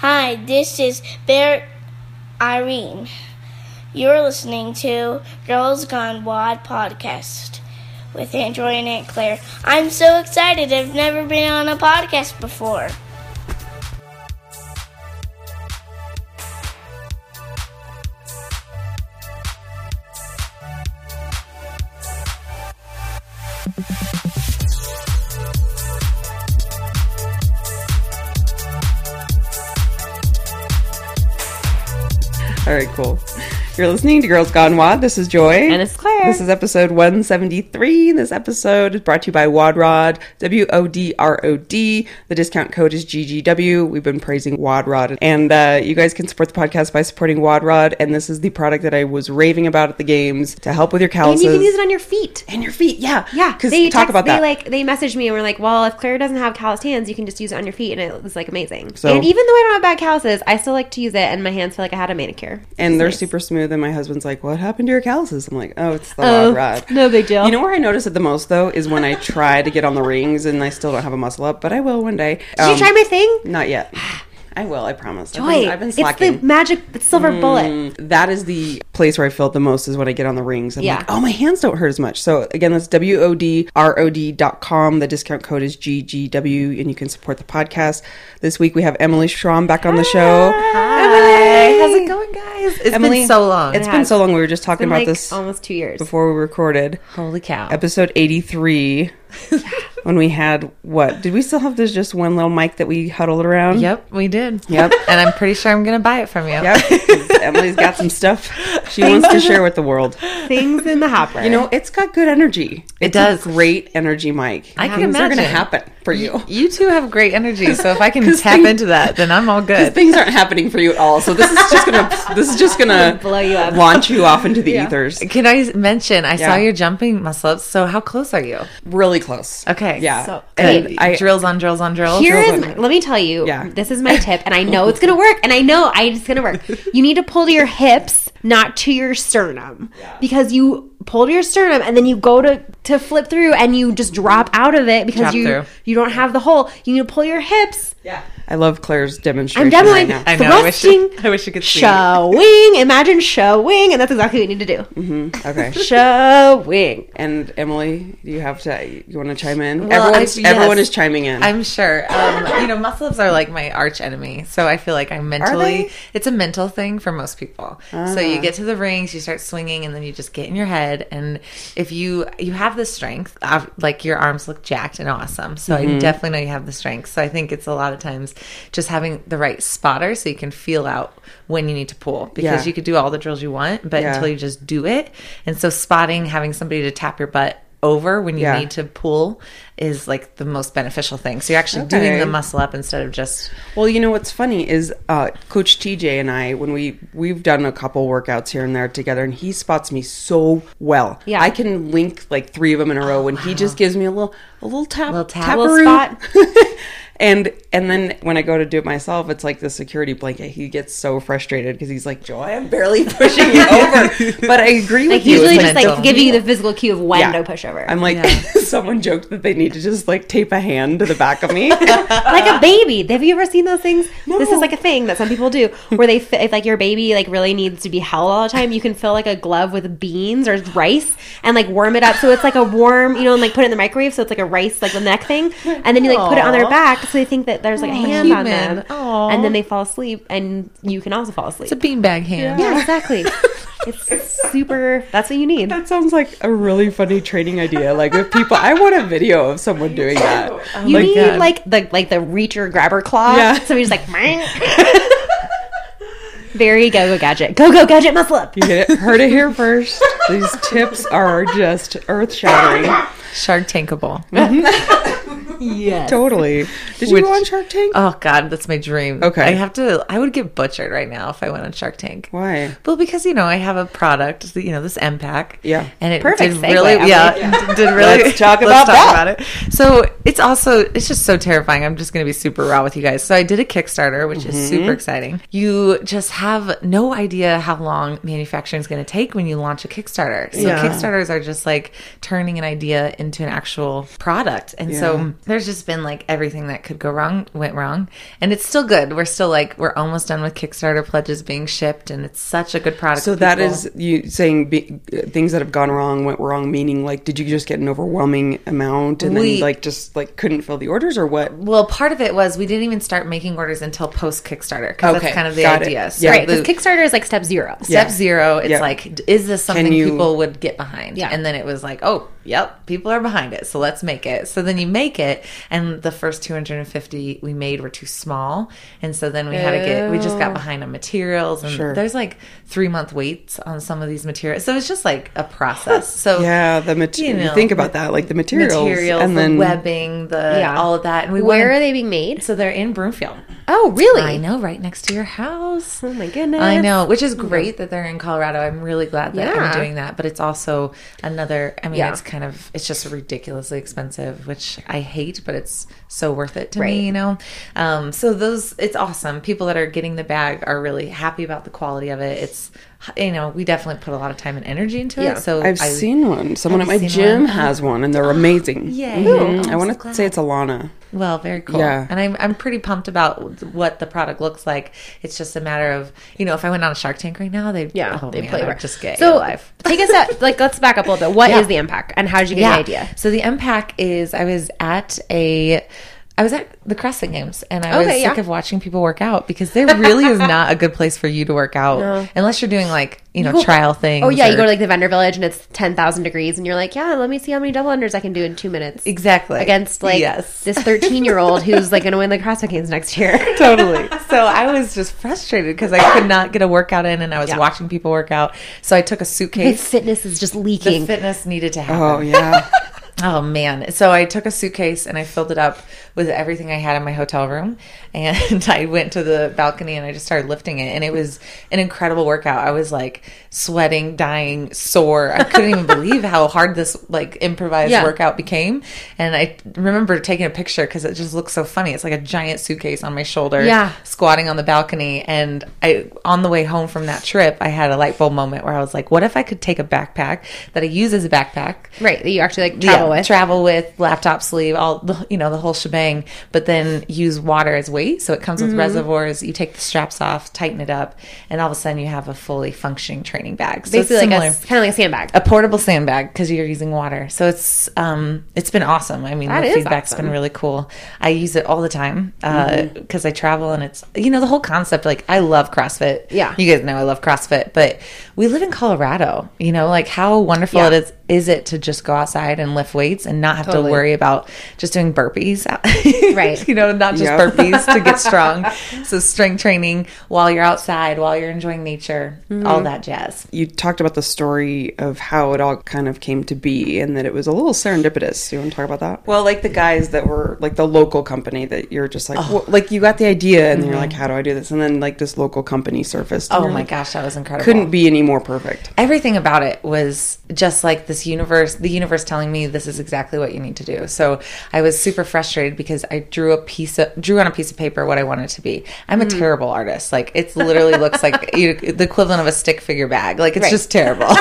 Hi, this is Bear Irene. You're listening to Girls Gone WOD podcast with Andrew and Aunt Claire. I'm so excited. I've never been on a podcast before. Right, cool. You're listening to Girls Gone WOD. This is Joy. And it's Claire. This is episode 173. This episode is brought to you by WODrod, W O D R O D. The discount code is GGW. We've been praising WODrod. And uh, you guys can support the podcast by supporting WODrod. And this is the product that I was raving about at the games to help with your calluses. and you can use it on your feet. and your feet. Yeah. Yeah, Because they talk text- about they that. like they messaged me and were like, "Well, if Claire doesn't have calloused hands, you can just use it on your feet," and it was like amazing. So- and even though I don't have bad calluses, I still like to use it, and my hands feel like I had a manicure. and they're nice. super smooth. And my husband's like, "What happened to your calluses?" I'm like, "Oh, it's the Oh, WODrod." no big deal. You know where I notice it the most though is when I try to get on the rings and I still don't have a muscle up, but I will one day. Did Um, you try my thing? Not yet. I will. I promise. I've Joy, been, I've been slacking. it's the magic silver bullet. Mm, that is the place where I feel it the most is when I get on the rings. I'm Yeah. like, oh, my hands don't hurt as much. So again, that's W-O-D-R-O-D dot com. The discount code is GGW and you can support the podcast. This week we have Emily Schromm back on the show. Hey, how's it going, guys? It's Emily, been so long. It's It been so long. We were just talking about like this almost two years. before we recorded. Holy cow. Episode 83. when we had what? Did we still have this just one little mic that we huddled around? Yep, we did. Yep. and I'm pretty sure I'm going to buy it from you. Yep. Emily's got some stuff she wants to share with the world. Things in the hopper. You know, it's got good energy. It does. A great energy mic. I can Things are going to happen for you. You two have great energy, so if I can tap things- into that, then I'm all good. things aren't happening for you at all. So this is just gonna this is just gonna Blow you up. launch you off into the ethers. Can I mention? I Yeah. saw your jumping muscle ups. So how close are you? Really close. Okay. Yeah. So- and okay. I drills on drills on drills. Here Girls is, on- let me tell you, Yeah. this is my tip, and I know it's gonna work, and I know I it's gonna work. You need to pull to your hips, not to your sternum, because you pull to your sternum, and then you go to to flip through, and you just drop out of it because Drop you through. you don't have the hole. You need to pull your hips. yeah. I love Claire's demonstration I'm demoing right now. I know. I wish, thrusting. I wish you could see. Showing, imagine showing, and that's exactly what you need to do. Mm-hmm. Okay. Showing. And Emily, you have to? You want to chime in? Well, Everyone's I- yes. everyone is chiming in. I'm sure. Um, you know, muscle ups are like my arch enemy. So I feel like I'm mentally, it's a mental thing for most people. So Ah. you get to the rings, you start swinging, and then you just get in your head. And if you you have the strength, uh, like your arms look jacked and awesome. So Mm-hmm. I definitely know you have the strength. So I think it's a lot of times just having the right spotter so you can feel out when you need to pull because Yeah. you could do all the drills you want, but Yeah. until you just do it. And so spotting, having somebody to tap your butt over when you Yeah. need to pull is like the most beneficial thing. So you're actually doing the muscle up instead of just Well, you know what's funny is uh, Coach TJ and I, when we we've done a couple workouts here and there together, and he spots me so well. Yeah. I can link like three of them in a row, and he just gives me a little a little tap, Little tap. Little spot. and and then when I go to do it myself, it's like the security blanket. He gets so frustrated because he's like, "Joy, I'm barely pushing you over." But I agree Like with you. usually just mental. like giving you the physical cue of when Yeah. to push over. I'm like, Yeah. someone joked that they need to just like tape a hand to the back of me. like a baby. Have you ever seen those things? No. This is like a thing that some people do, where they fi- if like your baby like really needs to be held all the time, you can fill like a glove with beans or rice and like warm it up, so it's like a warm, you know, and like put it in the microwave, so it's like a rice like the neck thing, and then you like put it on their back, so they think that there's like a hand on them, Aw. and then they fall asleep, and you can also fall asleep. it's a beanbag hand. yeah, exactly. it's super. That's what you need. That sounds like a really funny training idea. Like if people, I want a video of someone doing that. Oh you need God. like the like the reacher grabber claw. Yeah. So he's like, very go go gadget, go go gadget muscle up. You get it, heard it here first. These tips are just earth shattering. Shark Tankable. Mm-hmm. Yes. Totally. Did you go on Shark Tank? Oh God, that's my dream. Okay. I have to. I would get butchered right now if I went on Shark Tank. Why? Well, because you know I have a product, you know this M pack, Yeah. and it Perfect did segue, really, Emily. yeah, did really. Let's talk about that. about it. So it's also it's just so terrifying. I'm just going to be super raw with you guys. So I did a Kickstarter, which Mm-hmm. is super exciting. You just have no idea how long manufacturing is going to take when you launch a Kickstarter. So Yeah. Kickstarters are just like turning an idea into an actual product, and so there's just been like everything that could go wrong went wrong, and it's still good. We're still like we're almost done with Kickstarter pledges being shipped, and it's such a good product. So for that people. is you saying be, things that have gone wrong went wrong. Meaning, like, did you just get an overwhelming amount and We- then like just like couldn't fill the orders, or what? Well, part of it was we didn't even start making orders until post Kickstarter because Okay, that's kind of the got it. idea. So Yeah. right, because the- Kickstarter is like step zero. Step zero, it's Yeah. like, is this something you- people would get behind? Yeah. And then it was like, oh, yep, people are behind it. So let's make it. So then you make it, and the first 250 we made were too small. And so then we had to get, we just got behind on materials. And Sure. there's like three month waits on some of these materials. So it's just like a process. So Yeah, the material. You know, think about that, like the materials, materials, and the then webbing, the Yeah. all of that. And we Where are they being made? So they're in Broomfield. Oh, really? I know, right next to your house. Oh my goodness. I know, which is great that they're in Colorado. I'm really glad that Yeah. I'm doing that. But it's also another. I mean, Yeah. it's kind of it's just ridiculously expensive, which I hate, but it's so worth it to Right. me. You know, um, so those it's awesome. People that are getting the bag are really happy about the quality of it. It's you know we definitely put a lot of time and energy into Yeah. it. So I've I, seen one. Someone at my gym one? has one, and they're amazing. Yay. Mhm. I'm want to say it's Alana. Well, very cool. Yeah. And I'm, I'm pretty pumped about what the product looks like. It's just a matter of, you know, if I went on a Shark Tank right now, they'd, Yeah, oh, they man, play right. just get so take us at like let's back up a little bit. What is Yeah. the impact and how did you get the idea? So the impact is I was at a I was at the CrossFit Games and I was Okay, sick of watching people work out because there really is not a good place for you to work out No. unless you're doing like you know go- trial things. Oh yeah, you go to like the vendor village and it's ten thousand degrees, and you're like, yeah, let me see how many double unders I can do in two minutes exactly against like yes this thirteen year old who's like going to win the CrossFit Games next year. totally. So I was just frustrated because I could not get a workout in and I was Yeah. watching people work out. So I took a His suitcase. fitness is just The leaking. fitness needed to oh, happen. Oh yeah, Oh man. So I took a suitcase and I filled it up with everything I had in my hotel room and I went to the balcony and I just started lifting it and it was an incredible workout. I was like sweating, dying, sore. I couldn't even believe how hard this like improvised Yeah. workout became. And I remember taking a picture cuz it just looks so funny. It's like a giant suitcase on my shoulder Yeah. squatting on the balcony and I on the way home from that trip, I had a light bulb moment where I was like, what if I could take a backpack that I use as a backpack right, that you actually like travel yeah, travel with laptop sleeve, all the you know the whole shebang. But then use water as weight, so it comes Mm-hmm. with reservoirs. You take the straps off, tighten it up, and all of a sudden you have a fully functioning training bag. So Basically, it's like a kind of like a sandbag. a portable sandbag because you're using water. So it's um it's been awesome. I mean, That the feedback's awesome. been really cool. I use it all the time Mm-hmm. because I travel and it's you know the whole concept. Like I love CrossFit. Yeah. you guys know I love CrossFit, but we live in Colorado. You know, like how wonderful Yeah. it is is it to just go outside and lift weights and not have Totally. to worry about just doing burpees. Right. you know, not just Yeah. burpees to get strong. So strength training while you're outside, while you're enjoying nature, Mm-hmm. all that jazz. you talked about the story of how it all kind of came to be, and that it was a little serendipitous. You want to talk about that? Well, like the guys that were like the local company that you're just like, well, like you got the idea, and then you're like, how do I do this? And then like this local company surfaced. Oh my like, gosh, that was incredible. couldn't be any more perfect. everything about it was just like this universe the universe telling me this is exactly what you need to do. So i was super frustrated because i drew a piece of drew on a piece of paper what i wanted to be. I'm a terrible artist. Like it literally looks like you, the equivalent of a stick figure bag. Like it's Right. just terrible.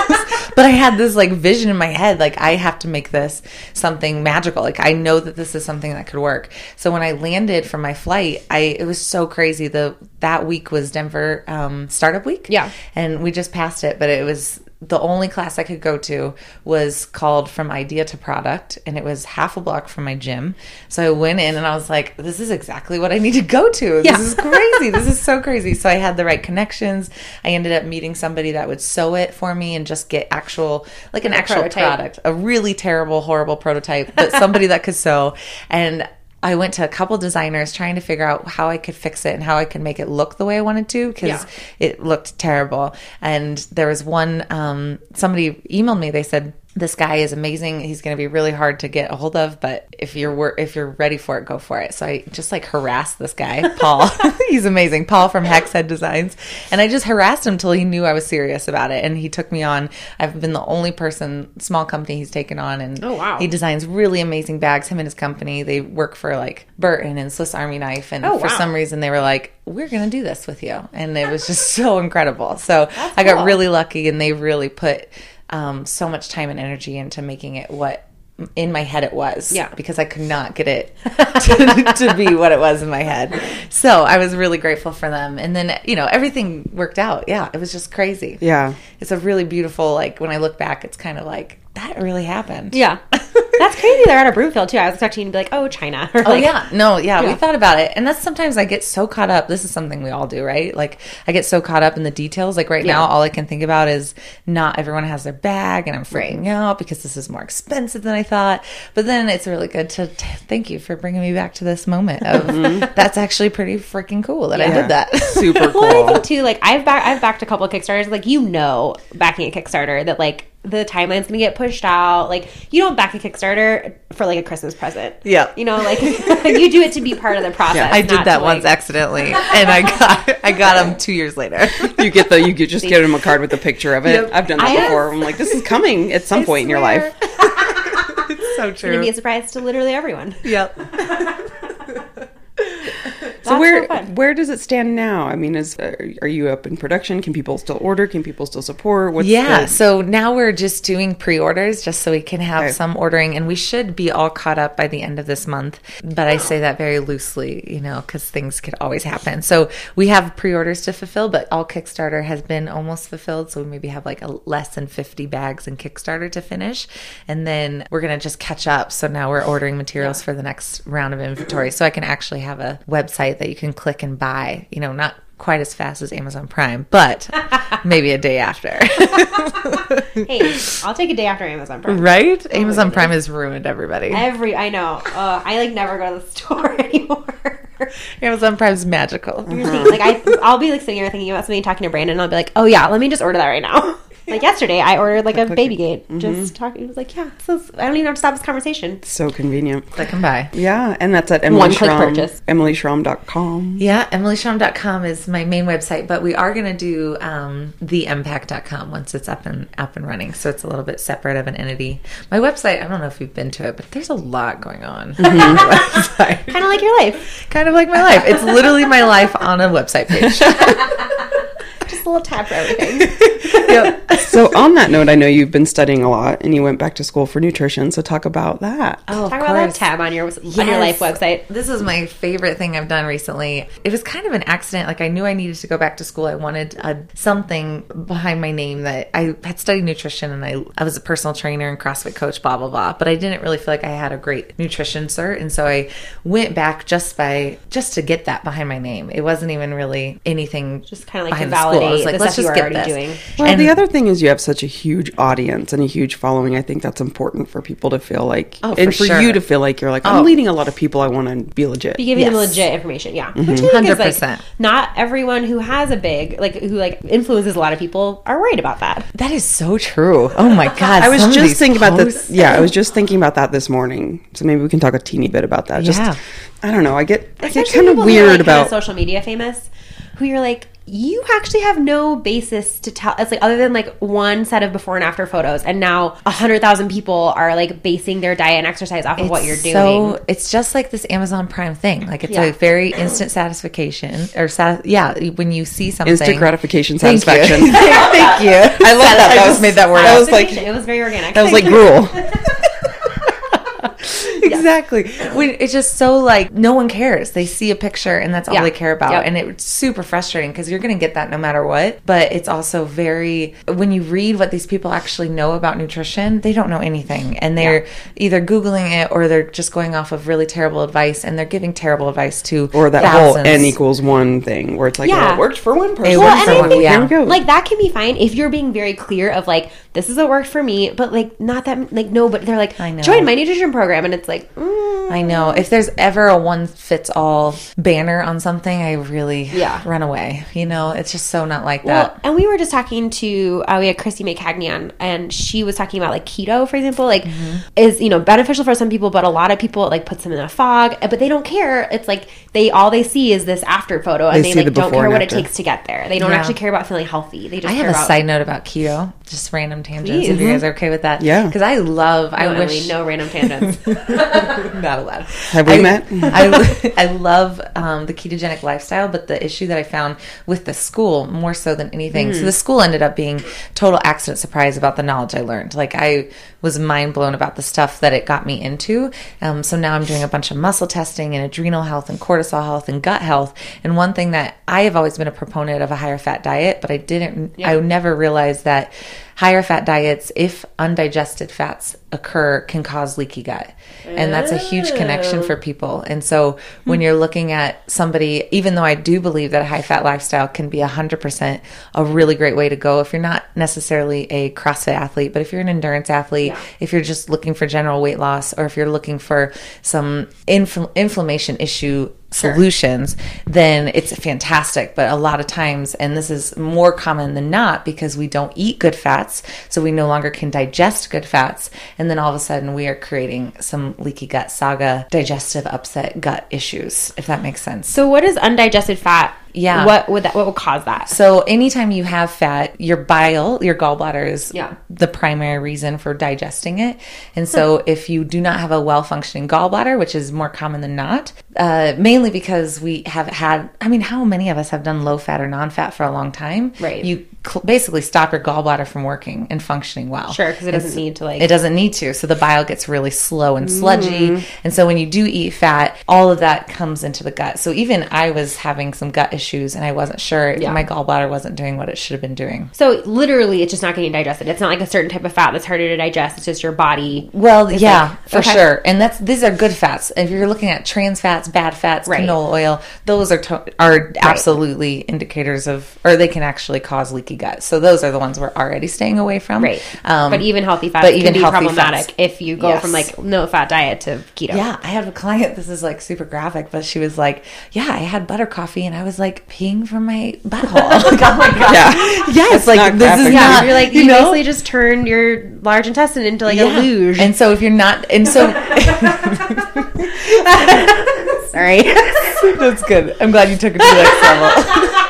But i had this like vision in my head like i have to make this something magical. Like i know that this is something that could work. So when i landed from my flight i it was so crazy. The that week was denver um, startup week. Yeah. and we just passed it but it was the only class I could go to was called From Idea to Product, and it was half a block from my gym. So I went in and I was like, this is exactly what I need to go to. This Yeah. is crazy. this is so crazy. So I had the right connections. I ended up meeting somebody that would sew it for me and just get actual, like an a actual prototype. product, a really terrible, horrible prototype, but somebody that could sew. And I went to a couple designers trying to figure out how I could fix it and how I could make it look the way I wanted to because Yeah. it looked terrible. And there was one, um, somebody emailed me. They said, this guy is amazing. He's going to be really hard to get a hold of, but if you're if you're ready for it, go for it. So I just like harassed this guy, Paul. He's amazing, Paul from Hexhead Designs, and I just harassed him till he knew I was serious about it, and he took me on. I've been the only person, small company he's taken on, and Oh, wow. he designs really amazing bags. Him and his company, they work for like Burton and Swiss Army Knife, and Oh, for wow. some reason they were like, "We're going to do this with you," and it was just so incredible. So I got cool. really lucky, and they really put um, so much time and energy into making it what in my head it was. Yeah. Because I could not get it to, to be what it was in my head. So I was really grateful for them. And then, you know, everything worked out. Yeah. It was just crazy. Yeah. It's a really beautiful, like, when I look back, it's kind of like, that really happened. Yeah. That's crazy. They're out of Broomfield too. I was expecting you to be like, oh, China. Or Oh like, yeah, no, yeah, we thought about it, and that's sometimes I get so caught up. This is something we all do, right? Like I get so caught up in the details. Like right now, all I can think about is not everyone has their bag, and I'm freaking out because this is more expensive than I thought. But then it's really good to t- thank you for bringing me back to this moment of mm-hmm. that's actually pretty freaking cool that I did that. Super Well, I cool. think too, like I've back, I've backed a couple of Kickstarters. Like you know, backing a Kickstarter that like the timeline's gonna get pushed out. Like you don't back a Kickstarter for like a Christmas present. Yeah. you know, like you do it to be part of the process. I did that to, once like- accidentally, and I got I got them two years later. You get the you get, just get them a card with a picture of it. Yep. I've done that I have- before. I'm like, this is coming at some point in your life. it's so true. It's gonna be a surprise to literally everyone. Yep. So where so where does it stand now? I mean, is uh, are you up in production? Can people still order? Can people still support? What's Yeah, the- so now we're just doing pre-orders just so we can have Okay. some ordering and we should be all caught up by the end of this month. But I say that very loosely, you know, cuz things could always happen. So we have pre-orders to fulfill, but all Kickstarter has been almost fulfilled, so we maybe have like a less than 50 bags in Kickstarter to finish. And then we're going to just catch up. So now we're ordering materials for the next round of inventory so I can actually have a website that you can click and buy, you know, not quite as fast as Amazon Prime, but maybe a day after. Hey, I'll take a day after Amazon Prime. Right? Amazon Prime has ruined everybody. Every I know. Uh, I like never go to the store anymore. Amazon Prime's magical. Thinking, like I, I'll be like sitting here thinking about something, talking to Brandon, and I'll be like, oh yeah, let me just order that right now. Like yesterday, I ordered like a baby gate. Just talking, it was like, yeah, this is, I don't even have to stop this conversation. so convenient. That can buy. Yeah, and that's at Emily One click Schromm, purchase. EmilySchromm.com. Yeah, emilyschromm.com is my main website, but we are going to do um, thempact.com once it's up and up and running. So it's a little bit separate of an entity. My website, I don't know if you've been to it, but there's a lot going on. on my website. Kind of like your life. Kind of like my life. It's literally my life on a website page. Just a little tab for everything. Yep. So on that note, I know you've been studying a lot, and you went back to school for nutrition. So talk about that. Oh, Talk about that tab on your on your life website. This is my favorite thing I've done recently. It was kind of an accident. Like I knew I needed to go back to school. I wanted a, something behind my name that I had studied nutrition and I I was a personal trainer and CrossFit coach, blah blah blah. But I didn't really feel like I had a great nutrition cert, and so I went back just by just to get that behind my name. It wasn't even really anything. Just kinda like to behind the school. I was like, the let's just get this. doing. Well, And- the other thing is you have such a huge audience and a huge following. I think that's important for people to feel like, Oh, and for for sure. you to feel like you're like, I'm Oh. leading a lot of people. I want to be legit. Be giving them legit information, yeah. Mm-hmm. Which I think is like 100%. not everyone who has a big like who like influences a lot of people are worried about that. That is so true. Oh my god! I was some just these thinking about posts- this. Yeah, I was just thinking about that this morning. So maybe we can talk a teeny bit about that. Just, Yeah. I don't know. I get, I get kind of people who are, weird like, kinda about. social media famous, who you're like, you actually have no basis to tell. It's like other than like one set of before and after photos, and now a hundred thousand people are like basing their diet and exercise off of what you're doing. So it's just like this Amazon Prime thing. Like it's Yeah. a very instant satisfaction or sat- yeah, when you see something Instant gratification Thank you. satisfaction. Thank you. I love that. I That just was- made that word that up. was like it was very organic. that was like gruel. exactly. When it's just so like no one cares. They see a picture and that's all Yeah. they care about, Yep. and it's super frustrating because you're going to get that no matter what. But it's also very when you read what these people actually know about nutrition, they don't know anything, and they're either googling it or they're just going off of really terrible advice, and they're giving terrible advice to Or that whole n equals one thing, where it's like, oh, Yeah. well, it worked for one person. It Well, worked and for I one. think Yeah. Here we go. like that can be fine if you're being very clear of like this is what worked for me, but like not that like no, but they're like I know. join my nutrition program, and it's like mm, I know. If there's ever a one fits all banner on something, I really Yeah. run away. You know, it's just so not like Well, that. and we were just talking to uh, we had Christy McCagney on, and she was talking about like keto, for example, like Mm-hmm. is you know beneficial for some people, but a lot of people it, like puts them in a fog, but they don't care. It's like they all they see is this after photo, and They they, like the don't care what after. it takes to get there. They don't Yeah. actually care about feeling healthy. They just I care have a about side note about keto, just random Please. tangents if you guys are okay with that. Yeah. Because I love, I No, wish. No random tangents. not allowed. Have we I, met? I, I love um, the ketogenic lifestyle, but the issue that I found with the school more so than anything. So the school ended up being total accident surprise about the knowledge I learned. Like I was mind blown about the stuff that it got me into. Um, so now I'm doing a bunch of muscle testing and adrenal health and cortisol health and gut health. And one thing that I have always been a proponent of a higher fat diet, but I didn't. I never realized that higher fat diets, if undigested fats occur, can cause leaky gut. And that's a huge connection for people. And so when you're looking at somebody, even though I do believe that a high fat lifestyle can be 100% a really great way to go, if you're not necessarily a CrossFit athlete, but if you're an endurance athlete, if you're just looking for general weight loss, or if you're looking for some infl- inflammation issue solutions, then it's fantastic. But a lot of times, and this is more common than not because we don't eat good fats, so we no longer can digest good fats. And then all of a sudden, we are creating some leaky gut saga, digestive upset gut issues, if that makes sense. so, what is undigested fat? Yeah. What would that? What would cause that? So anytime you have fat, your bile, your gallbladder is Yeah. the primary reason for digesting it. And so if you do not have a well functioning gallbladder, which is more common than not, uh, mainly because we have had, I mean, how many of us have done low fat or non fat for a long time? Right. You cl- basically stop your gallbladder from working and functioning well. Sure, because it doesn't need to like. it doesn't need to. So the bile gets really slow and sludgy. Mm. And so when you do eat fat, all of that comes into the gut. So even I was having some gut issues and I wasn't sure Yeah. my gallbladder wasn't doing what it should have been doing. So literally, it's just not getting digested. It's not like a certain type of fat that's harder to digest. It's just your body. Well, yeah, like- for okay. sure. And that's these are good fats. If you're looking at trans fats, bad fats, Right. canola oil, those are to- are absolutely indicators of, or they can actually cause leaky gut. So those are the ones we're already staying away from. Right. Um, but even healthy fats but can even be healthy problematic fats. if you go Yes. from like no fat diet to keto. Yeah, I had a client. This is like super graphic, but she was like, "Yeah, I had butter coffee, and I was like peeing from my butthole." like, oh my god! Yeah. Yes, like this is. Yeah, not. you're like you, you know, basically just turned your large intestine into like Yeah. a luge. And so if you're not, and so Sorry. That's good. I'm glad you took it to the next level.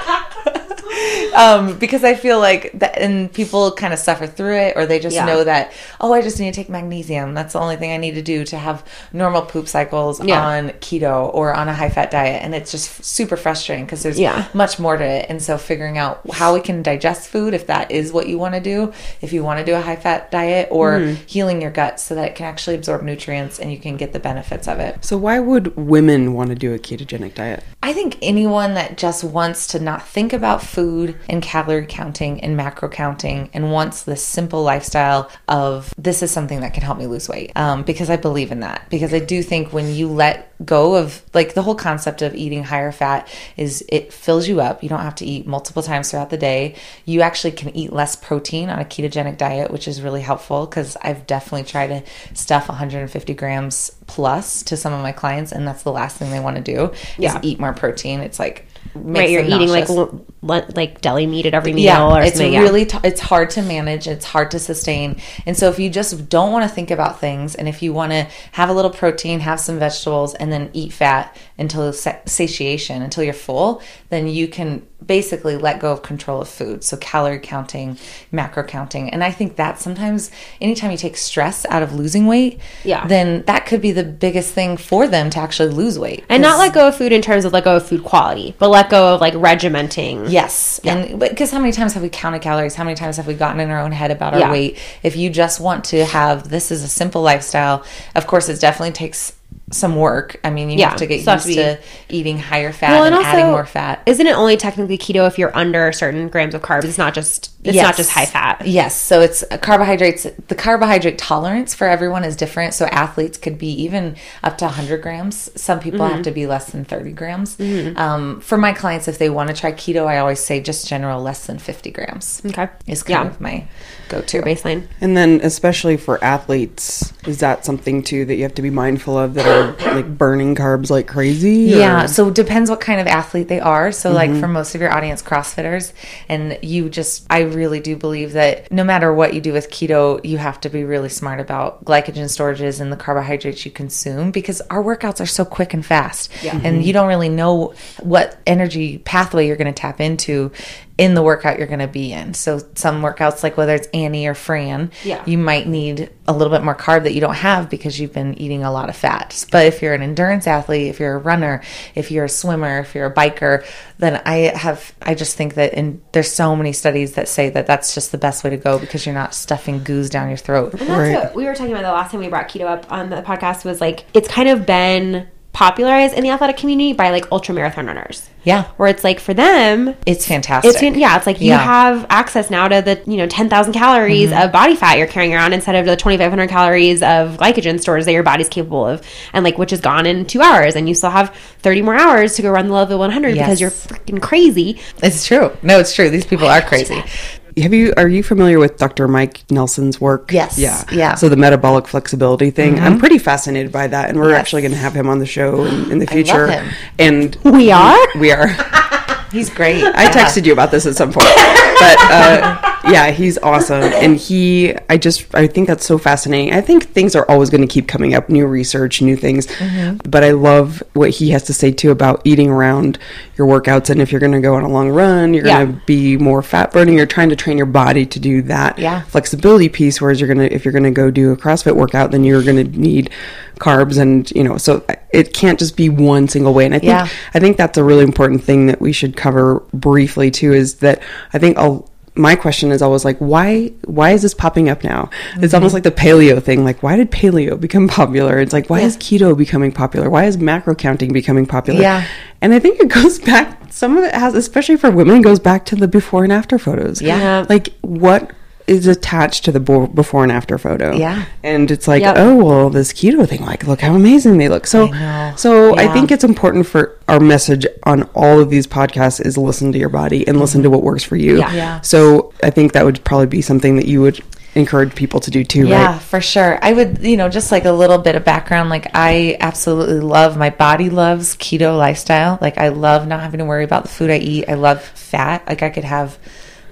Um, because I feel like that, and people kind of suffer through it, or they just Yeah. know that, oh, I just need to take magnesium. That's the only thing I need to do to have normal poop cycles Yeah. on keto or on a high fat diet. And it's just super frustrating because there's Yeah. much more to it. And so figuring out how we can digest food, if that is what you want to do, if you want to do a high fat diet, or Mm-hmm. healing your gut so that it can actually absorb nutrients and you can get the benefits of it. So why would women want to do a ketogenic diet? I think anyone that just wants to not think about food and calorie counting and macro counting and wants this simple lifestyle of this is something that can help me lose weight um, because I believe in that. Because I do think when you let go of like the whole concept of eating higher fat is it fills you up. You don't have to eat multiple times throughout the day. You actually can eat less protein on a ketogenic diet, which is really helpful because I've definitely tried to stuff 150 grams plus to some of my clients, and that's the last thing they want to do Yeah. is eat more protein. It's like right, you're eating like nauseous. l- l- like deli meat at every meal yeah, or it's something. yeah. really t- it's hard to manage. It's hard to sustain, and so if you just don't want to think about things, and if you want to have a little protein, have some vegetables, and then eat fat until satiation, until you're full, then you can basically let go of control of food. So calorie counting, macro counting, and I think that sometimes anytime you take stress out of losing weight, Yeah. then that could be the biggest thing for them to actually lose weight, and not let go of food in terms of let go of food quality, but let go of like regimenting. Yes. And because how many times have we counted calories? How many times have we gotten in our own head about our Yeah. weight? If you just want to have this is a simple lifestyle, of course it definitely takes some work. I mean, you Yeah, have to get so used to to, eating higher fat and, adding more fat. Isn't it only technically keto if you're under certain grams of carbs? It's not just it's not just high fat. Yes, so it's carbohydrates. The carbohydrate tolerance for everyone is different. So athletes could be even up to 100 grams. Some people Mm-hmm. have to be less than 30 grams. Um, for my clients, if they want to try keto, I always say just general less than 50 grams Okay. is kind Yeah. of my go-to. Baseline. And then, especially for athletes, is that something too that you have to be mindful of that are like burning carbs like crazy? or- Yeah, so it depends what kind of athlete they are. So like mm-hmm. for most of your audience CrossFitters and you just I really do believe that no matter what you do with keto, you have to be really smart about glycogen storages and the carbohydrates you consume because our workouts are so quick and fast. And you mm-hmm. don't really know what energy pathway you're going to tap into in the workout you're going to be in. So some workouts, like whether it's Annie or Fran, Yeah. you might need a little bit more carb that you don't have because you've been eating a lot of fat. But if you're an endurance athlete, if you're a runner, if you're a swimmer, if you're a biker, then I have, I just think that in, there's so many studies that say that that's just the best way to go because you're not stuffing goos down your throat. And that's Right. what we were talking about the last time we brought keto up on the podcast was like it's kind of been popularized in the athletic community by like ultra marathon runners. Yeah. Where it's like for them It's fantastic. it's yeah, it's like you Yeah. have access now to the you know ten thousand calories Mm-hmm. of body fat you're carrying around instead of the twenty five hundred calories of glycogen stores that your body's capable of, and like which is gone in two hours, and you still have thirty more hours to go run the Leadville one hundred because you're freaking crazy. It's true. No, it's true. These people are crazy. Have you are you familiar with Dr. Mike Nelson's work? Yes. Yeah. Yeah. Mm-hmm. So the metabolic flexibility thing, I'm pretty fascinated by that, and we're Yes. actually going to have him on the show in, in the love future. him. And We are. we are. He's great. I texted you about this at some point, but uh, yeah, he's awesome, and he. I just I think that's so fascinating. I think things are always going to keep coming up, new research, new things. Mm-hmm. But I love what he has to say too about eating around your workouts, and if you're going to go on a long run, you're Yeah. going to be more fat burning. You're trying to train your body to do that Yeah. flexibility piece. Whereas you're gonna if you're gonna go do a CrossFit workout, then you're gonna need carbs, and you know, so it can't just be one single way. And I think Yeah. I think that's a really important thing that we should cover briefly too. Is that I think I'll, my question is always like, why why is this popping up now? It's Mm-hmm. almost like the paleo thing. Like, why did paleo become popular? It's like, why is keto becoming popular? Why is macro counting becoming popular? Yeah. And I think it goes back. Some of it has, especially for women, goes back to the before and after photos. Yeah. Yeah. Like what is attached to the before and after photo. Yeah. And it's like, Yep. oh well, this keto thing. Like, look how amazing they look. So, I so I think it's important for our message on all of these podcasts is listen to your body and listen to what works for you. Yeah. Yeah. So I think that would probably be something that you would encourage people to do too, Yeah, right? for sure. I would, you know, just like a little bit of background. Like, I absolutely love my body loves keto lifestyle. Like, I love not having to worry about the food I eat. I love fat. Like, I could have,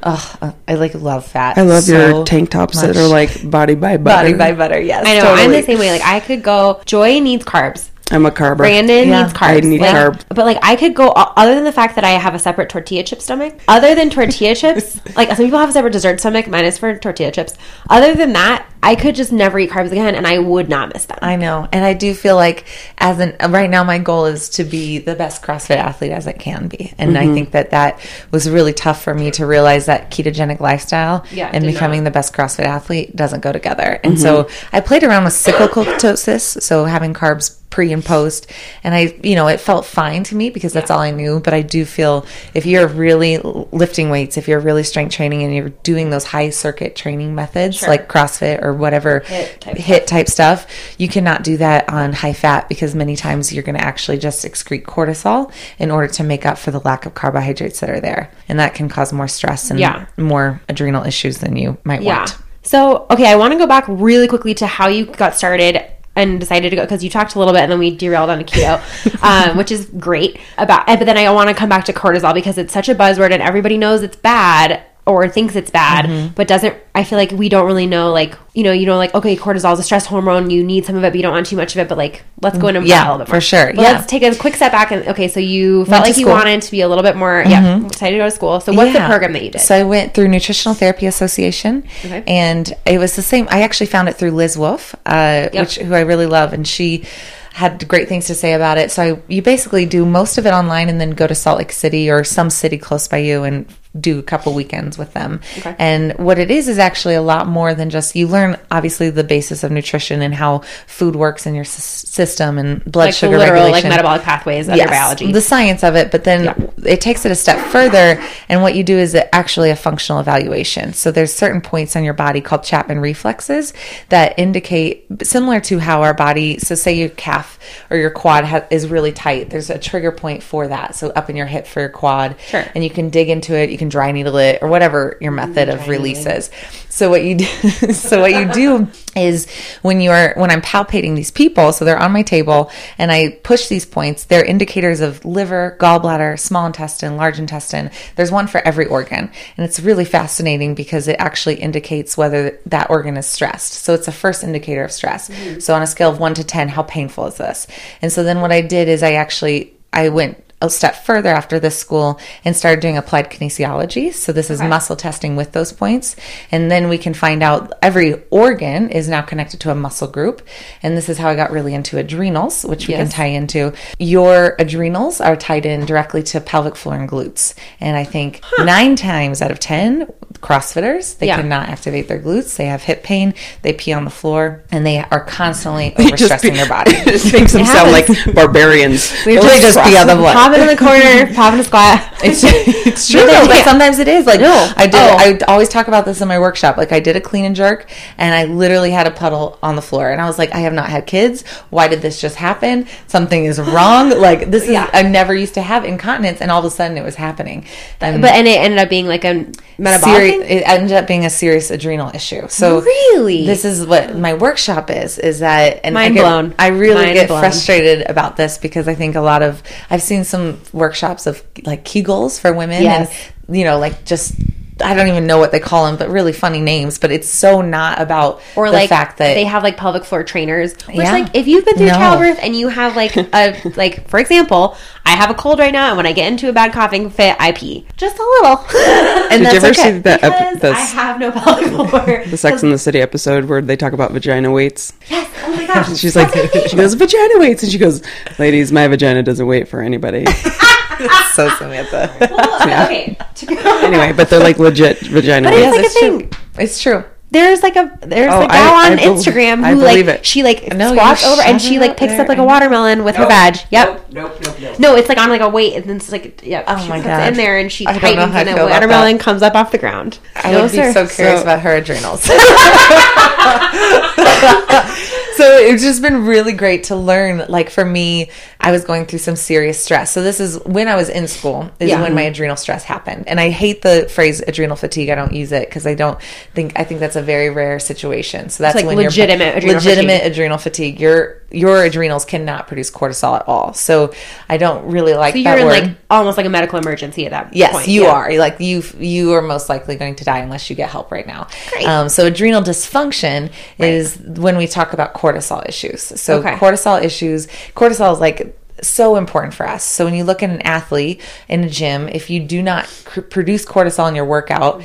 oh, I like love fat. I love so your tank tops that are like body by butter. body by butter. Yes, I know. totally. I'm the same way. Like I could go. Joy needs carbs. I'm a carber. Brandon Yeah. needs carbs. I need Like, carb. But like I could go other than the fact that I have a separate tortilla chip stomach. Other than tortilla chips, like some people have a separate dessert stomach. minus for tortilla chips. Other than that, I could just never eat carbs again, and I would not miss them. I know, and I do feel like as an right now, my goal is to be the best CrossFit athlete as I can be, and Mm-hmm. I think that that was really tough for me to realize that ketogenic lifestyle Yeah, and becoming not. the best CrossFit athlete doesn't go together. And so I played around with cyclical ketosis, so having carbs pre and post, and I, you know, it felt fine to me because that's all I knew. But I do feel if you're really lifting weights, if you're really strength training, and you're doing those high circuit training methods Sure. like CrossFit or whatever HIIT type hit type stuff, you cannot do that on high fat because many times you're going to actually just excrete cortisol in order to make up for the lack of carbohydrates that are there. And that can cause more stress and Yeah. more adrenal issues than you might Yeah. want. So, okay, I want to go back really quickly to how you got started and decided to go because you talked a little bit and then we derailed on keto, um, which is great. About, but then I want to come back to cortisol because it's such a buzzword and everybody knows it's bad or thinks it's bad, Mm-hmm. but doesn't. I feel like we don't really know. Like you know, you know, like okay, cortisol is a stress hormone. You need some of it, but you don't want too much of it. But like, let's go into Yeah, a little bit for sure. But Yeah. Let's take a quick step back and okay, so you felt Went to like you wanted to be a little bit more. Yeah, excited to go to school. So what's the program that you did? So I went through Nutritional Therapy Association, Okay. and it was the same. I actually found it through Liz Wolfe, uh, which who I really love, and she had great things to say about it. So I, you basically do most of it online, and then go to Salt Lake City or some city close by you, and do a couple weekends with them. Okay. And what it is is actually a lot more than just you learn obviously the basis of nutrition and how food works in your s- system and blood like sugar literal like metabolic pathways of your biology. the science of it, but then it takes it a step further. And what you do is actually a functional evaluation. So there's certain points on your body called Chapman reflexes that indicate similar to how our body. So say your calf or your quad ha- is really tight. There's a trigger point for that. So up in your hip for your quad, Sure. and you can dig into it. You can dry needle it or whatever your method of release is. So what you do, so what you do is when you're when I'm palpating these people, so they're on my table and I push these points, they're indicators of liver, gallbladder, small intestine, large intestine. There's one for every organ. And it's really fascinating because it actually indicates whether that organ is stressed. So it's a first indicator of stress. So on a scale of 1 to 10, how painful is this? And so then what I did is I actually I went a step further after this school and started doing applied kinesiology. So this is muscle testing with those points. And then we can find out every organ is now connected to a muscle group. And this is how I got really into adrenals, which we can tie into. Your adrenals are tied in directly to pelvic floor and glutes. And I think nine times out of 10, CrossFitters, they Yeah. cannot activate their glutes. They have hip pain, they pee on the floor, and they are constantly overstressing be- their body. It makes them sound like barbarians. We Well, just pee on the blood. Pop it in the corner, pop in a squat. It's, it's true But though, but sometimes it is. Like No. I did Oh. I always talk about this in my workshop. Like I did a clean and jerk and I literally had a puddle on the floor and I was like, I have not had kids. Why did this just happen? Something is wrong. Like this is Yeah. I never used to have incontinence and all of a sudden it was happening. And but and it ended up being like a metabolic thing? it ended up being a serious adrenal issue. So Really? this is what my workshop is. Is that and Mind I get- blown. I really Mind get blown. frustrated about this because I think a lot of I've seen some workshops of like Kegels for women Yes. and you know like just. I don't even know what they call them, but really funny names. But it's so not about or the like fact that they have like pelvic floor trainers which Yeah. like if you've been through No. childbirth and you have like a like for example i have a cold right now and when i get into a bad coughing fit i pee just a little and Did you ever okay. see the, ep- because the, i have no pelvic floor the Sex in the City episode where they talk about vagina weights? yes oh my gosh She's like, she goes, vagina weights. And she goes, ladies, my vagina doesn't wait for anybody. so Samantha. Well, okay anyway, but they're like legit vagina But weights. it's like a that's true. thing. It's true. there's like a there's Oh, a gal I- on I bel- Instagram I who believe like it. she like No, squats over and she like picks up like a watermelon with her vag. Yep. Nope, nope, nope. No, it's like on like a weight, and then it's like yeah. Oh she my puts God. it in there, and she I tightens, and a watermelon comes up off the ground. I No, would be so curious So- about her adrenals. so it's just been really great to learn. Like for me, I was going through some serious stress. So this is when I was in school is Yeah. when my adrenal stress happened. And I hate the phrase adrenal fatigue. I don't use it because I don't think I think that's a very rare situation. So that's like when you're- legitimate adrenal legitimate fatigue. adrenal fatigue. Your your adrenals cannot produce cortisol at all. So I don't really like So that you're in word. like almost like a medical emergency at that Yes, point. you Yeah. are. Like you, you are most likely going to die unless you get help right now. Great. Um, so adrenal dysfunction is when we talk about cortisol issues. So Okay. cortisol issues, cortisol is like so important for us. So when you look at an athlete in a gym, if you do not cr- produce cortisol in your workout.